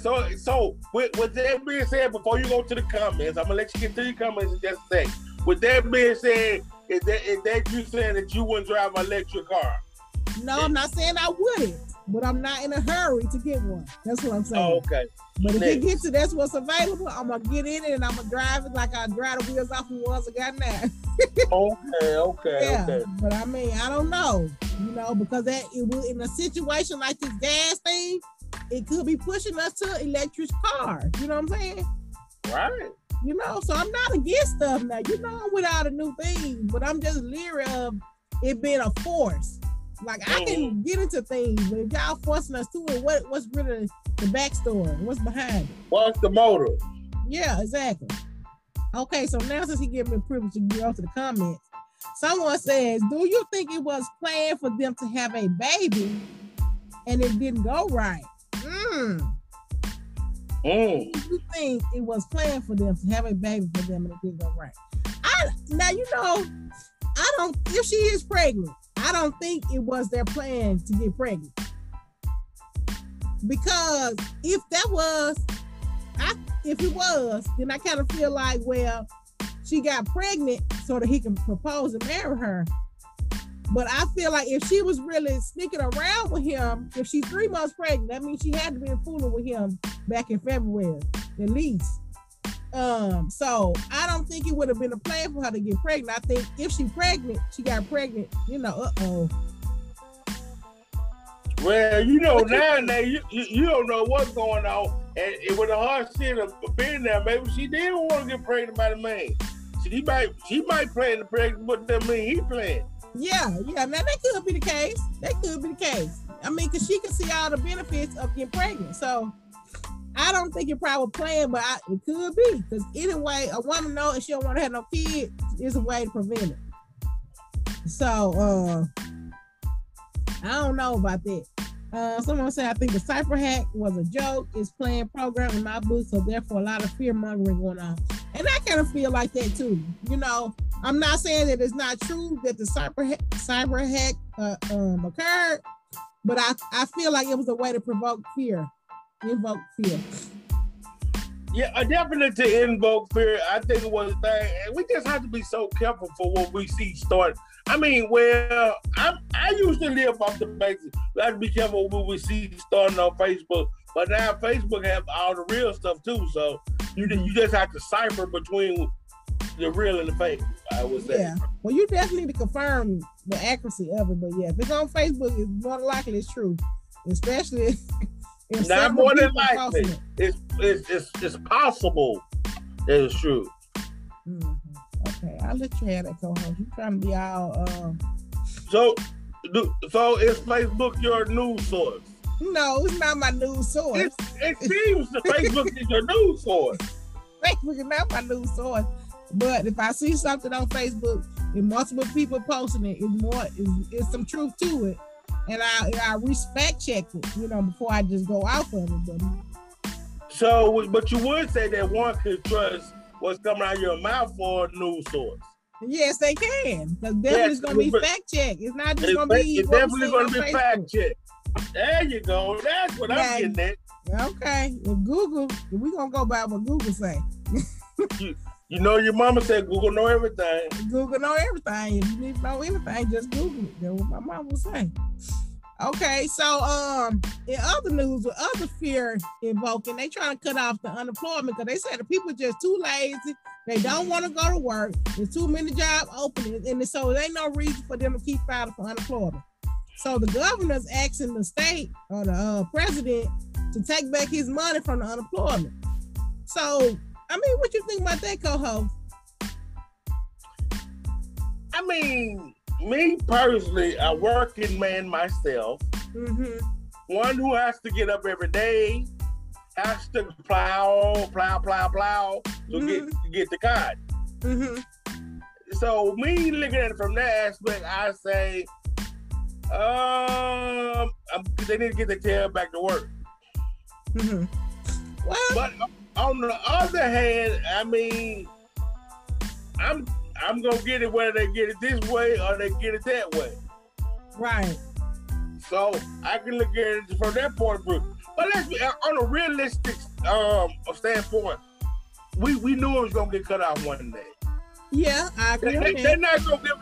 So, so with, with that being said, before you go to the comments, I'm gonna let you get to your comments in just a sec. With that being said, is that is that you saying that you wouldn't drive an electric car? No, I'm not saying I wouldn't, but I'm not in a hurry to get one. That's what I'm saying. Oh, okay. but if it next. gets to that's what's available, I'm gonna get in it and I'm gonna drive it like I drive the wheels off the ones I got now. Okay, okay, yeah, okay. but I mean, I don't know, you know, because that it will in a situation like this gas thing, it could be pushing us to electric cars. You know what I'm saying? Right. You know, so I'm not against stuff now. You know, I'm without a new thing, but I'm just leery of it being a force. Like I can get into things, but if y'all forcing us to it, what what's really the backstory? What's behind it? What's the motive? Yeah, exactly. Okay, so now since he gave me the privilege to go to the comments, someone says, "Do you think it was planned for them to have a baby, and it didn't go right?" Mm. Mm. You think it was planned for them to have a baby for them and it didn't go right? I now you know, I don't. If she is pregnant, I don't think it was their plan to get pregnant. Because if that was, I if it was, then I kind of feel like, well, she got pregnant so that he can propose and marry her. But I feel like if she was really sneaking around with him, if she's three months pregnant, that means she had to be fooling with him back in February, at least. Um, so I don't think it would have been a plan for her to get pregnant. I think if she pregnant, she got pregnant, you know, uh-oh. Well, you know you now, you, you you don't know what's going on, and, and with the hard shit of being there, maybe she didn't want to get pregnant by the man. She might she might plan the pregnant, but that mean he playing. Yeah, yeah, now that could be the case. That could be the case. I mean, because she can see all the benefits of getting pregnant. So I don't think it probably planned, but I, it could be. Because anyway, a woman know if she don't want to have no kid, is a way to prevent it. So uh I don't know about that. Uh, someone said I think the cyber hack was a joke. It's playing program in my book, so therefore a lot of fear mongering going on. And I kind of feel like that too. You know, I'm not saying that it's not true that the cyber hack, cyber hack uh, um, occurred, but I, I feel like it was a way to provoke fear, invoke fear. Yeah, uh, definitely to invoke fear. I think it was a thing, we just have to be so careful for what we see start. I mean, well, I I used to live off the basics. We have to be careful what we see starting on Facebook. But now Facebook have all the real stuff too. So you you just have to cipher between the real and the fake. I would say. Yeah. Well, you definitely need to confirm the accuracy of it, but yeah, if it's on Facebook, it's more than likely it's true, especially if Not more than likely. it. It's it's it's, it's possible that it's true. Mhm. Okay, I'll let you have that co-host. You trying to be all um So, do, so is Facebook your news source? No, it's not my news source. It, it seems the Facebook is your news source. Facebook is not my news source. But if I see something on Facebook and multiple people posting it, it's more, it's, it's some truth to it. And I, I respect check it, you know, before I just go off of it. But So, but you would say that one could trust what's coming out of your mouth for a news source. yes, they can. Because definitely Yes, it's going to be fact check. It's not just It's, going to be. it's definitely gonna be fact check. There you go. That's what. I'm getting at. Okay. If Google, if we going to go by what Google say. You know, your mama said Google know everything. Google know everything. If you need to know anything, just Google it. That's what my mom would say. Okay, so um, in other news, with other fear invoking, they trying to cut off the unemployment because they said the people just too lazy. They don't want to go to work. There's too many job openings, and so there ain't no reason for them to keep filing for unemployment. So the governor's asking the state or the uh, president to take back his money from the unemployment. So, I mean, what you think about that, co-host? I mean, me personally, a working man myself, Mm-hmm. one who has to get up every day, has to plow, plow, plow, plow to get to get the cotton. Mm-hmm. So me looking at it from that aspect, I say, um, they need to get their tail back to work. Mm-hmm. Well, But on the other hand, I mean, I'm I'm gonna get it whether they get it this way or they get it that way. right. So I can look at it from that point of view. But let's be on a realistic um standpoint. We we knew it was gonna get cut off one day. Yeah, I They, agree on they, they're not gonna give.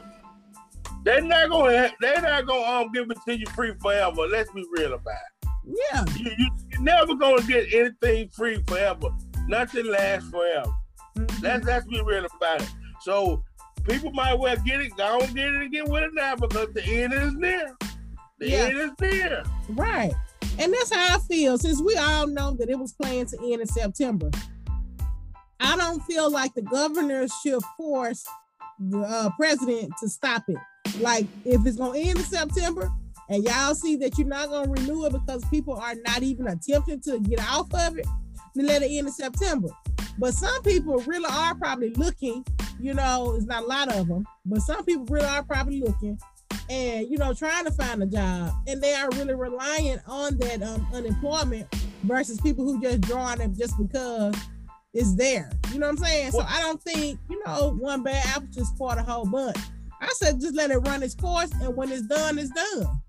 They're not gonna. They're not gonna um give it to you free forever. Let's be real about it. Yeah, You, you you're never gonna get anything free forever. Nothing lasts forever. Mhm. Let's let's be real about it. So people might well get it, go and get it and get with it now because the end is near. The Yeah. end is near. right. And that's how I feel. Since we all know that it was planned to end in September, I don't feel like the governor should force the uh, president to stop it. Like, if it's gonna end in September, and y'all see that you're not gonna renew it because people are not even attempting to get off of it, then let it end in September. But some people really are probably looking, you know, it's not a lot of them, but some people really are probably looking and, you know, trying to find a job. And they are really relying on that um, unemployment versus people who just draw it just because it's there. You know what I'm saying? So I don't think, you know, one bad apple just for the whole bunch. I said just let it run its course, and when it's done, it's done.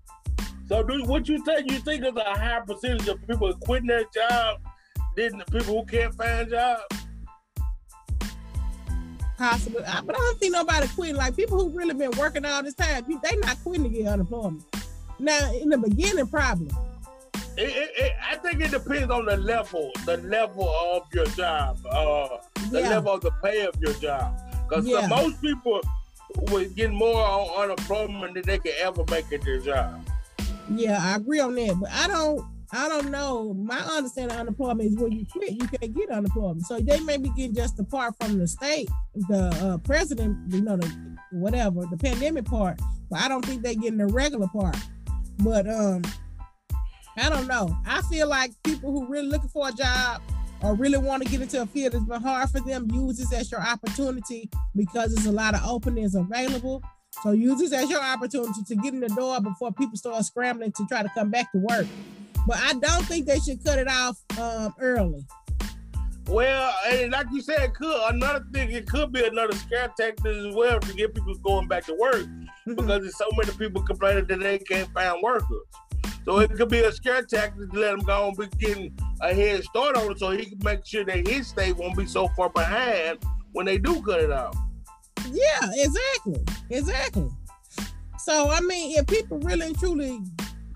So do what you think? You think there's a high percentage of people quitting their job than the people who can't find jobs? Possible, I- but I don't see nobody quitting. Like people who really been working all this time, they not quitting to get unemployment. Now, in the beginning, probably. It, it, it, I think it depends on the level, the level of your job, uh, the Yeah. level of the pay of your job. Because Yeah. most people would get more on unemployment than they can ever make at their job. Yeah, I agree on that, but I don't. I don't know. My understanding of unemployment is when you quit, you can't get unemployment. So they may be getting just the part from the state, the uh, president, you know, the whatever, the pandemic part. But I don't think they're getting the regular part. But um, I don't know. I feel like people who really looking for a job or really want to get into a field that's been hard for them, use this as your opportunity because there's a lot of openings available. So use this as your opportunity to get in the door before people start scrambling to try to come back to work. But I don't think they should cut it off um, early. Well, and like you said, could another thing. It could be another scare tactic as well to get people going back to work Mhm. because there's so many people complaining that they can't find workers. So it could be a scare tactic to let them go and be getting a head start on it, so he can make sure that his state won't be so far behind when they do cut it off. Yeah, exactly. Exactly. So I mean, if people really and truly,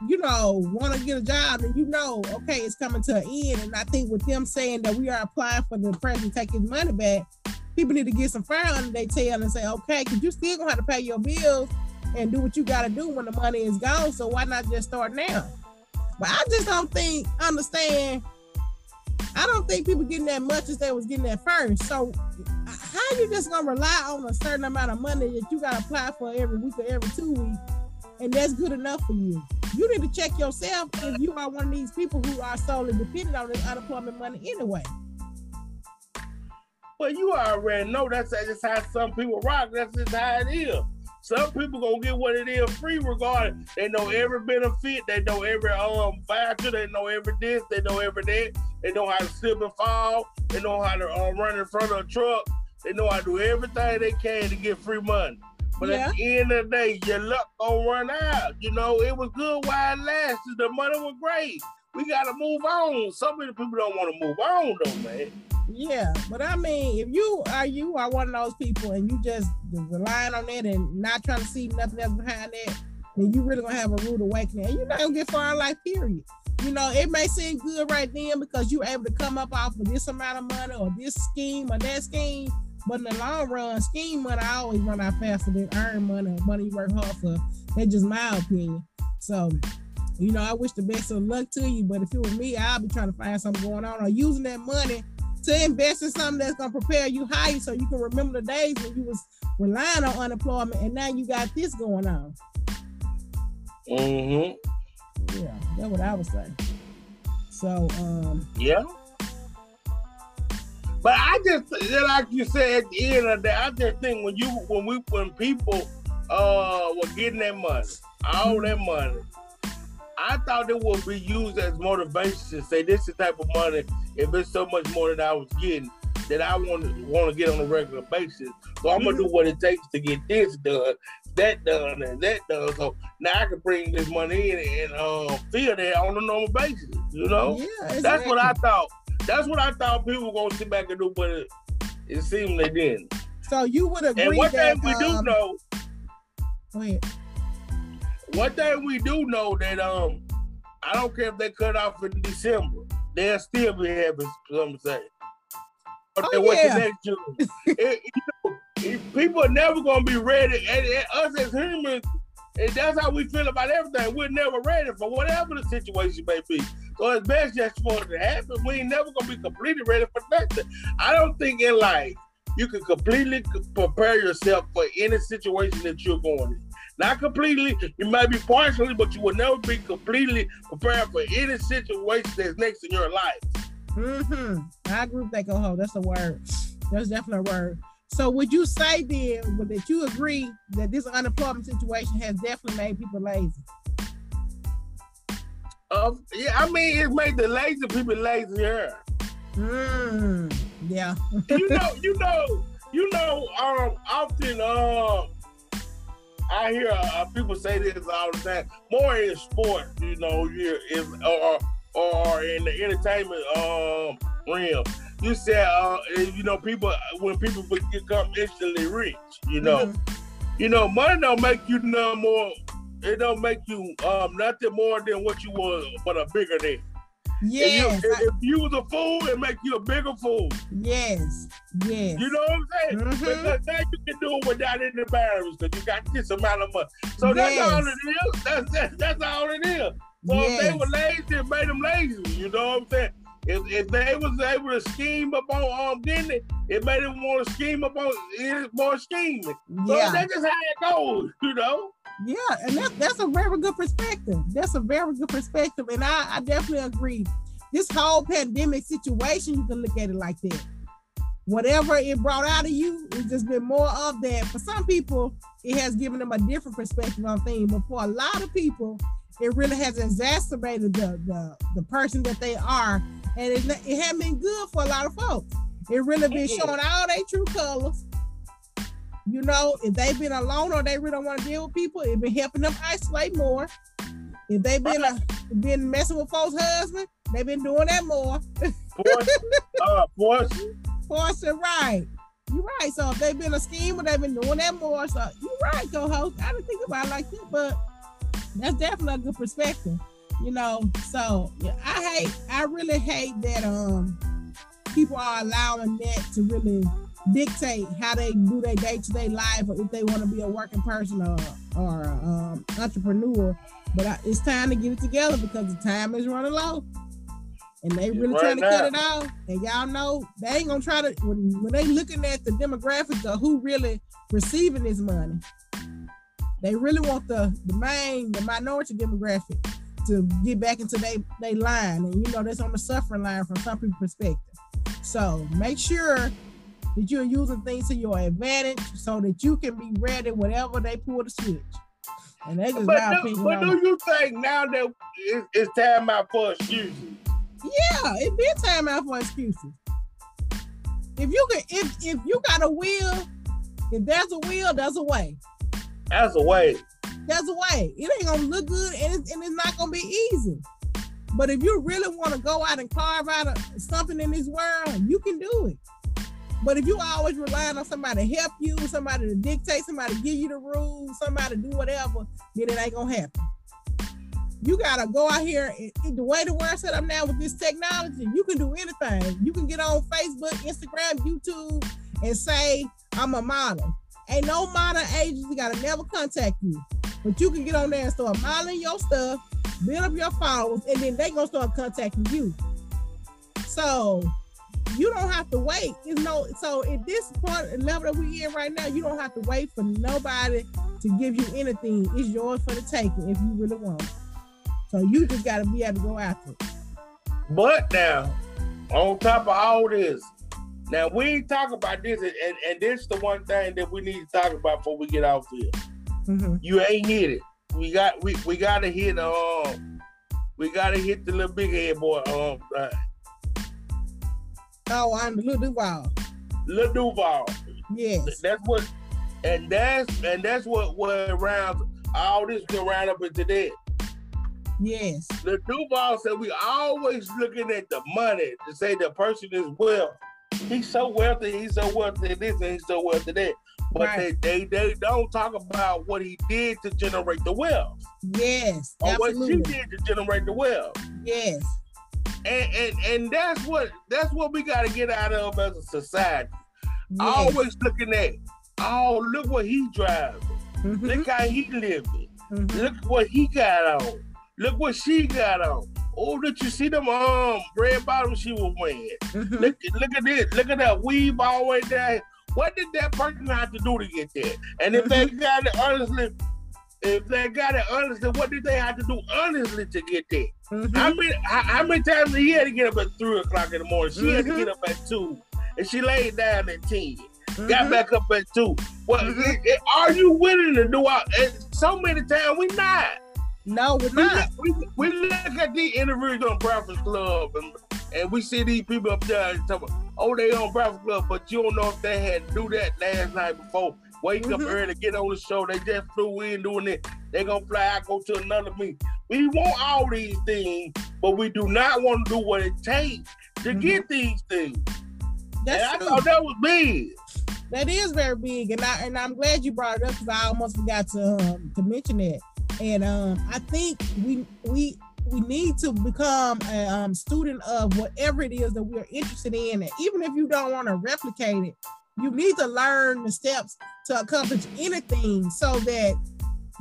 you know, want to get a job and you know, okay, it's coming to an end, and I think with them saying that we are applying for the president his money back, people need to get some fire under their tail and say, okay, because you still gonna have to pay your bills and do what you gotta do when the money is gone. So why not just start now? But I just don't think understand. I don't think people getting that much as they was getting at first. So how you just gonna rely on a certain amount of money that you gotta apply for every week or every two weeks, and that's good enough for you? you need to check yourself if you are one of these people who are solely dependent on this unemployment money anyway. Well, you already know that's just how some people rock. That's just how it is. Some people gonna get what it is free regardless. They know every benefit, they know every um voucher, they know every this, they know every that, they know how to slip and fall, they know how to um, run in front of a truck, they know I do everything they can to get free money. But yeah. at the end of the day, your luck gonna run out. You know, it was good while it lasted. The money was great. We gotta move on. Some many people don't want to move on though, man. Yeah, but I mean, if you are you are one of those people and you just relying on that and not trying to see nothing else behind it, then you really gonna have a rude awakening. And you're not gonna get far in life, period. You know, it may seem good right then because you're able to come up off of this amount of money or this scheme or that scheme. But in the long run, scheme money I always run out faster than earn money or money you work hard for. That's just my opinion. So, you know, I wish the best of luck to you. But if it was me, I'll be trying to find something going on or using that money to invest in something that's gonna prepare you higher so you can remember the days when you was relying on unemployment and now you got this going on. Mm-hmm. Yeah, that's what I was saying. So um Yeah. But I just like you said at the end of the day, I just think when you when we when people uh were getting that money, all mm-hmm. that money, I thought it would be used as motivation to say this is the type of money. If it's so much more than I was getting, that I want to want to get on a regular basis. So I'm gonna do mm-hmm. what it takes to get this done, that done, and that done. So now I can bring this money in and uh, feel that on a normal basis. You know, yeah, exactly. that's what I thought. That's what I thought people were gonna sit back and do, but it, it seemed they didn't. So you would agree. And one that, thing we um, do know. Ahead one thing we do know that um, I don't care if they cut off in December, they'll still be having some say. Oh, yeah. next June. it, you know, people are never gonna be ready. And, and us as humans, and that's how we feel about everything. We're never ready for whatever the situation may be. So it's best just for it to happen. We ain't never gonna be completely ready for nothing. I don't think in life you can completely prepare yourself for any situation that you're going in. Not completely, you might be partially, but you will never be completely prepared for any situation that's next in your life. Mm-hmm. I agree with that, go That's a word. That's definitely a word. So would you say then that you agree that this unemployment situation has definitely made people lazy? Um, yeah, I mean, it made the lazy people lazier. Mm, yeah. you know, you know, you know. Um, often, um, I hear uh, people say this all the time. More in sports, you know, you is or or in the entertainment um realm. You said, uh, you know, people when people become instantly rich, you know, mm-hmm. you know, money don't make you no more. It don't make you um nothing more than what you were, but a bigger than. Yes. If you, if you, was a fool, it make you a bigger fool. Yes. Yes. You know what I'm saying? Mm-hmm. Because now you can do it without any barriers because you got this amount of money. So yes. that's all it is. That's, that's, that's all it is. So yes. if they were lazy, it made them lazy. You know what I'm saying? If, if they was able to scheme up on um, getting it, it made them want to scheme up on more scheming. So yeah. that's just how it goes, you know? Yeah, and that's that's a very good perspective. That's a very good perspective. And I, I definitely agree. This whole pandemic situation, you can look at it like that. Whatever it brought out of you, it's just been more of that. For some people, it has given them a different perspective on things. But for a lot of people, it really has exacerbated the the, the person that they are and it, it hasn't been good for a lot of folks. It really been showing all their true colors. You know, if they've been alone or they really don't want to deal with people, it's been helping them isolate more. If they've been uh, been messing with folks' husband, they've been doing that more. uh, Porsha. Porsha, right. You're right. So if they've been a schemer, they've been doing that more. So you're right, co-host. I didn't think about it like that, but that's definitely a good perspective you know. So yeah, I hate, I really hate that um people are allowing that to really dictate how they do their day to day life, or if they want to be a working person or or um, entrepreneur. But I, it's time to get it together because the time is running low. And they really right trying to now. cut it off. And y'all know they ain't gonna try to when, when they looking at the demographics of who really receiving this money They really want the the main the minority demographic to get back into their they line, and you know that's on the suffering line from some people's perspective. So make sure that you're using things to your advantage so that you can be ready whenever they pull the switch. And that's just But, my do, opinion. but do you think now that it's, it's time out for excuses? Yeah, it been time out for excuses. If you can, if if you got a will, if there's a will, there's a way. That's a way. There's a way. It ain't gonna look good, and it's, and it's not gonna be easy. But if you really want to go out and carve out a, something in this world, you can do it. But if you always relying on somebody to help you, somebody to dictate, somebody to give you the rules, somebody to do whatever, then it ain't gonna happen. You gotta go out here and, the way the world set up now with this technology, you can do anything. You can get on Facebook, Instagram, YouTube, and say, I'm a model. Ain't no model agency gotta never contact you. But you can get on there and start modeling your stuff, build up your followers, and then they gonna start contacting you. So you don't have to wait. It's no so at this point level that we're in right now, you don't have to wait for nobody to give you anything. It's yours for the taking if you really want it. So you just gotta be able to go after it. But now, on top of all this, now we talk about this, and, and, this is the one thing that we need to talk about before we get off here. Mhm. You ain't hit it. We got we, we gotta hit um we gotta hit the little big head boy um uh, Oh, I'm the little Duval. Lil Duval. Yes. That's what and that's and that's what what rounds all this can round up into that. Yes. The Duval said we always looking at the money to say the person is wealth. He's so wealthy, he's so wealthy this and he's so wealthy that. But Right. they, they they don't talk about what he did to generate the wealth. Yes. Or what she did to generate the wealth. Yes. And and and that's what that's what we gotta get out of as a society. yes. Always looking at, oh, look what he driving. Mhm. Look how he living. Mhm. Look what he got on. Look what she got on. Oh, did you see them um red bottoms she was wearing? Mhm. Look, look at this. Look at that weave all the way down. What did that person have to do to get there? And if they got it honestly, if they got it honestly, what did they have to do honestly to get there? Mhm. How many how, how many times did he had to get up at three o'clock in the morning? She had to Mhm. get up at two, and she laid down at ten. Mhm. Got back up at two. Well, Mhm. it- it- are you willing to do? And so many times we not. No, we're not. look, we, we look at these interviews on Breakfast Club, and, and we see these people up there and talk about, oh, they on Breakfast Club, but you don't know if they had to do that last night before. Wake up Mhm. early, get on the show. They just flew in doing it. They gonna fly out, go to another meeting. We want all these things, but we do not want to do what it takes to Mhm. get these things. That's and I true. thought that was big. That is very big, and I and I'm glad you brought it up because I almost forgot to um, to mention that. And um, I think we we we need to become a um, student of whatever it is that we're interested in, and even if you don't want to replicate it, you need to learn the steps to accomplish anything so that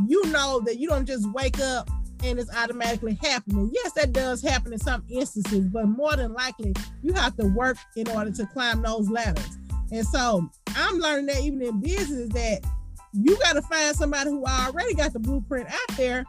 you know that you don't just wake up and it's automatically happening. Yes, that does happen in some instances, but more than likely, you have to work in order to climb those ladders. And so I'm learning that even in business that you got to find somebody who already got the blueprint out there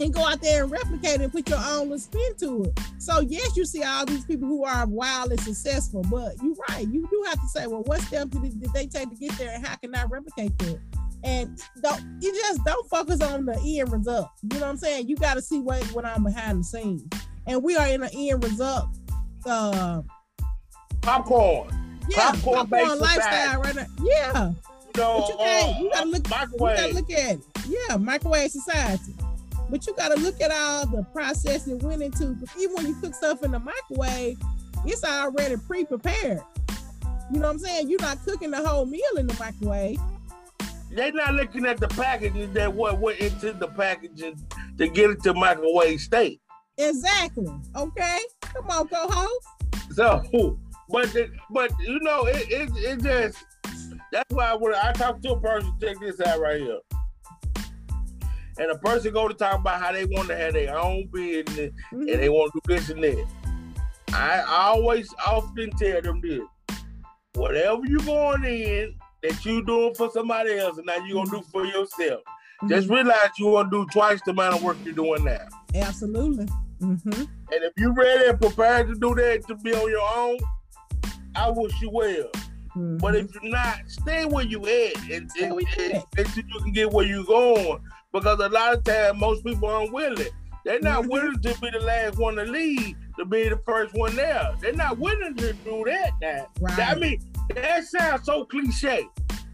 and go out there and replicate it and put your own little spin to it. So yes, you see all these people who are wildly successful, but you're right. You do have to say, well, what steps did, did they take to get there and how can I replicate that? And don't you just don't focus on the end result. You know what I'm saying? You got to see what what I'm behind the scenes. And we are in an end result uh Popcorn. yeah, Popcorn popcorn lifestyle right now. Yeah. You know, But you can't- you uh, gotta look- You gotta look at it. Yeah, microwave society. But you gotta look at all the process it went into. Even when you cook stuff in the microwave, it's already pre-prepared. You know what I'm saying? You're not cooking the whole meal in the microwave. They're not looking at the packaging that what went into the packaging to get it to microwave state. Exactly. Okay. Come on, co-host. So, but the, but you know, it, it it just that's why when I talk to a person, check this out right here. And a person go to talk about how they want to have their own business and they want to do this and that. I always often tell them this: whatever you going in that you doing for somebody else, and now you gonna do for yourself. Just realize you want to do twice the amount of work you're doing now. Absolutely. Mm-hmm. And if you're ready and prepared to do that to be on your own, I wish you well. Mm-hmm. But if you're not, stay where you at and, and, and, until you can get where you're going. Because a lot of times most people aren't willing. They're not mm-hmm. willing to be the last one to leave, to be the first one there. They're not willing to do that now. Right. I mean, that sounds so cliche.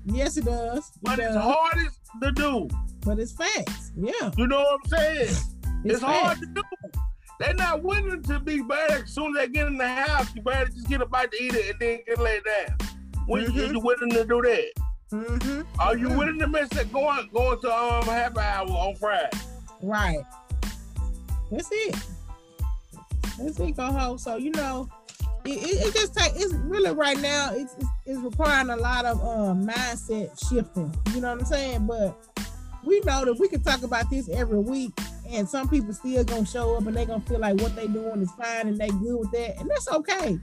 Yes, it does. But it it's does. hardest to do. But it's facts. Yeah. You know what I'm saying? It's, it's hard to do. They're not willing to be bad as soon as they get in the house. You better just get a bite to eat it and then get laid down. When mm-hmm. you willing to do that? Mm-hmm. Are you mm-hmm. willing to miss it going going to um happy hour on Friday? Right. That's it. That's it, go home. So you know, it, it, it just take it's really right now it's, it's, it's requiring a lot of um mindset shifting. You know what I'm saying? But we know that we can talk about this every week and some people still gonna show up and they gonna feel like what they doing is fine and they good with that and that's okay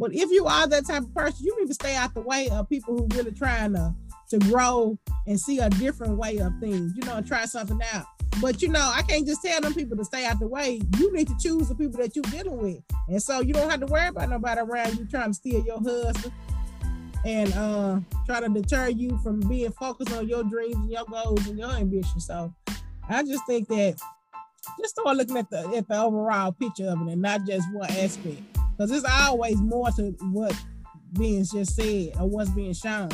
but if you are that type of person you need to stay out the way of people who really trying to to grow and see a different way of things you know and try something out but you know, I can't just tell them people to stay out the way. You need to choose the people that you're dealing with. And so you don't have to worry about nobody around you trying to steal your husband and uh try to deter you from being focused on your dreams and your goals and your ambitions. So I just think that just start looking at the at the overall picture of it and not just one aspect. Because there's always more to what being just said or what's being shown.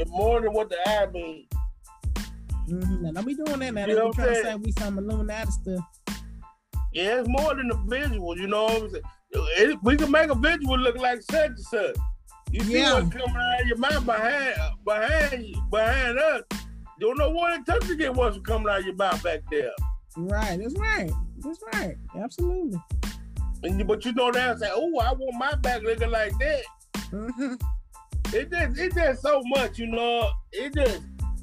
It's more than what the eye means. Mm-hmm. Now don't be doing that now. You know trying to say we some Illuminati stuff. Yeah, it's more than the visual. You know what I'm saying? It, we can make a visual look like such and such. You see yeah. what's coming out of your mouth behind behind you, behind us. You don't know what it took to get what's coming out of your mouth back there. Right, that's right. That's right. Absolutely. And, but you know that say, oh, I want my back looking like that. Mm-hmm. It just it just so much, you know. It just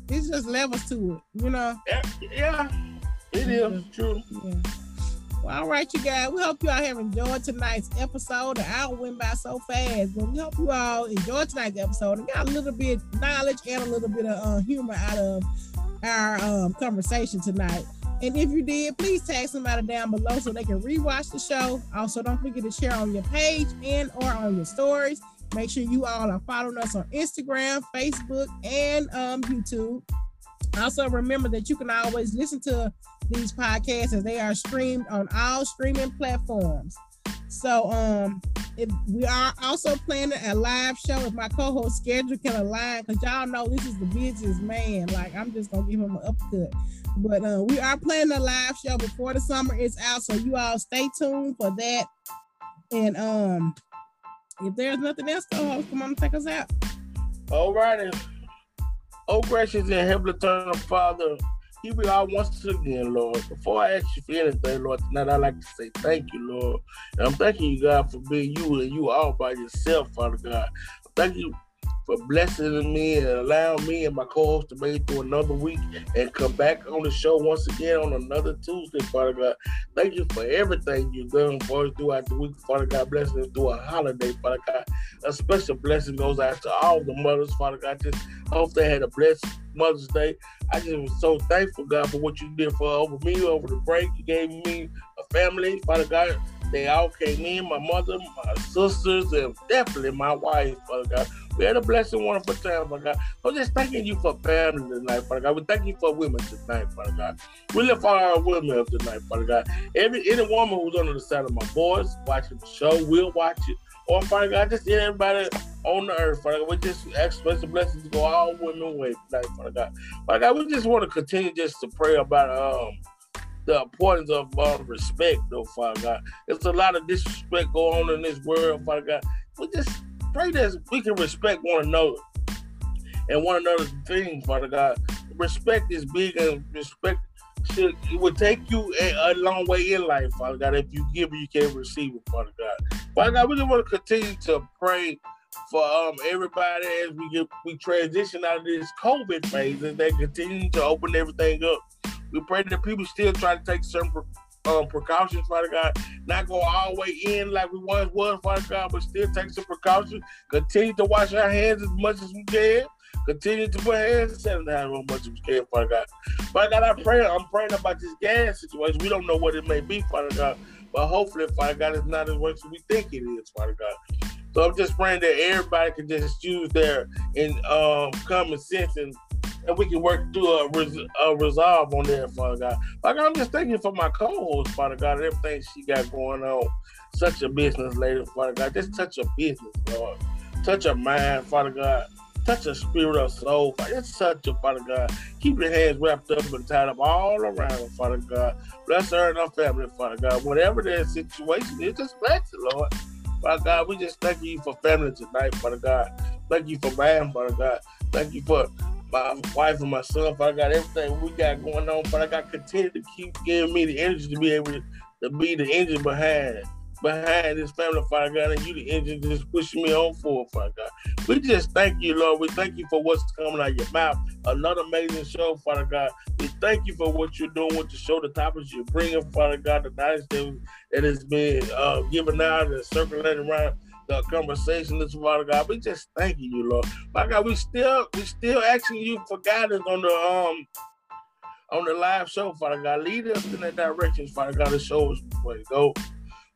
it's just levels to it, you know. Yeah, it is true. Yeah. Well, all right, you guys. We hope you all have enjoyed tonight's episode. The hour went by so fast, but we hope you all enjoyed tonight's episode and got a little bit knowledge and a little bit of uh, humor out of our um, conversation tonight. And if you did, please tag somebody down below so they can rewatch the show. Also, don't forget to share on your page and or on your stories. Make sure you all are following us on Instagram, Facebook, and um, YouTube. Also, remember that you can always listen to these podcasts as they are streamed on all streaming platforms. So, um, if we are also planning a live show if my co-host schedule can align, because y'all know this is the busiest man. Like, I'm just gonna give him an upcut. But uh, we are planning a live show before the summer is out, so you all stay tuned for that. And um, if there's nothing else, co-host, come on and take us out. All righty. Oh, gracious and heavenly eternal Father, here we are once again, Lord. Before I ask you for anything, Lord, tonight I'd like to say thank you, Lord. And I'm thanking you, God, for being you and you all by yourself, Father God. Thank you for blessing me and allowing me and my co-host to make it through another week and come back on the show once again on another Tuesday, Father God. Thank you for everything you've done for us throughout the week, Father God. Blessing through a holiday, Father God. A special blessing goes out to all the mothers, Father God. Just hope they had a blessed Mother's Day. I just was so thankful, God, for what you did for over me over the break. You gave me a family, Father God. They all came in, my mother, my sisters, and definitely my wife, Father God. We had a blessing, wonderful time, Father God. I'm just thanking you for family tonight, Father God. We thank you for women tonight, Father God. We lift all our women up tonight, Father God. Every any woman who's under the sound of my voice, watching the show, we'll watch it. Or Father God, just everybody on the earth, Father God. We just ask special blessings to go all women way tonight, Father God. Father God, we just want to continue just to pray about um the importance of uh, respect, though, Father God. There's a lot of disrespect going on in this world, Father God. We just pray that we can respect one another and one another's things, Father God. Respect is big, and respect should it would take you a, a, long way in life, Father God. If you give, you can receive it, Father God. Father God, we just want to continue to pray for um everybody as we get we transition out of this COVID phase and they continue to open everything up. We pray that people still try to take certain um, precautions, Father God. Not go all the way in like we once was, Father God, but still take some precautions. Continue to wash our hands as much as we can. Continue to put hands sanitizer on much as we can, Father God. Father God, I pray, I'm praying about this gas situation. We don't know what it may be, Father God. But hopefully, Father God, it's not as worse as we think it is, Father God. So I'm just praying that everybody can just use their and um, common sense and and we can work through a, res- a resolve on that, Father God. Like I'm just thinking for my co-host, Father God, everything she got going on. Such a business lady, Father God. Just touch a business, Lord. Touch her mind, Father God. Touch her spirit or soul. Father. Just touch her, Father God. Keep your hands wrapped up and tied up all around her, Father God. Bless her and her family, Father God. Whatever their situation is, just bless it, Lord. Father God, we just thank you for family tonight, Father God. Thank you for man, Father God. Thank you for my wife and myself. I got everything we got going on, but I got to continue to keep giving me the energy to be able to, to be the engine behind behind this family, Father God, and you the engine just pushing me on forward, Father God. We just thank you, Lord. We thank you for what's coming out of your mouth. Another amazing show, Father God. We thank you for what you're doing with the show, the topics you're bringing, Father God, the knowledge that has been uh, given out and circulating around the conversation this Father God. We just thanking you, Lord. Father God, we still we still asking you for guidance on the um on the live show, Father God. Lead us in that direction, Father God, to show us where to go.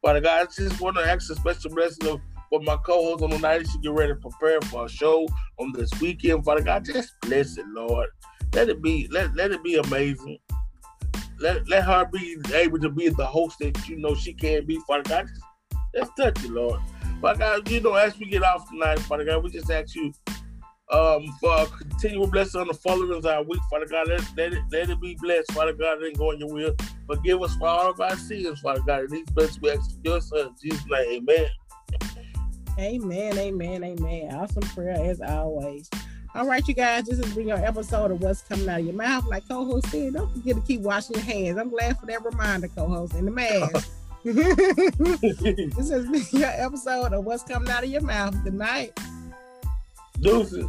Father God, I just want to ask a special blessing of for my co-host on the night she get ready to prepare for a show on this weekend. Father God, just bless it, Lord. Let it be, let, let it be amazing. Let, let her be able to be the host that you know she can be, Father God. Just, just touch it, Lord. Father God, you know, as we get off tonight, Father God, we just ask you um, for a continual blessing on the followers our week, Father God. Let, let, it, let it be blessed, Father God. It go in your will. Forgive us for all of our sins, Father God. And these blessings we ask your son, Jesus' name. Amen. Amen, amen, amen. Awesome prayer as always. All right, you guys, this has been your episode of What's Coming Out of Your Mouth. Like co host said, don't forget to keep washing your hands. I'm glad for that reminder, co host, and the mask. this has been your episode of What's Coming Out of Your Mouth. Good night. Deuces.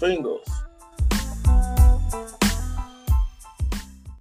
Fingers.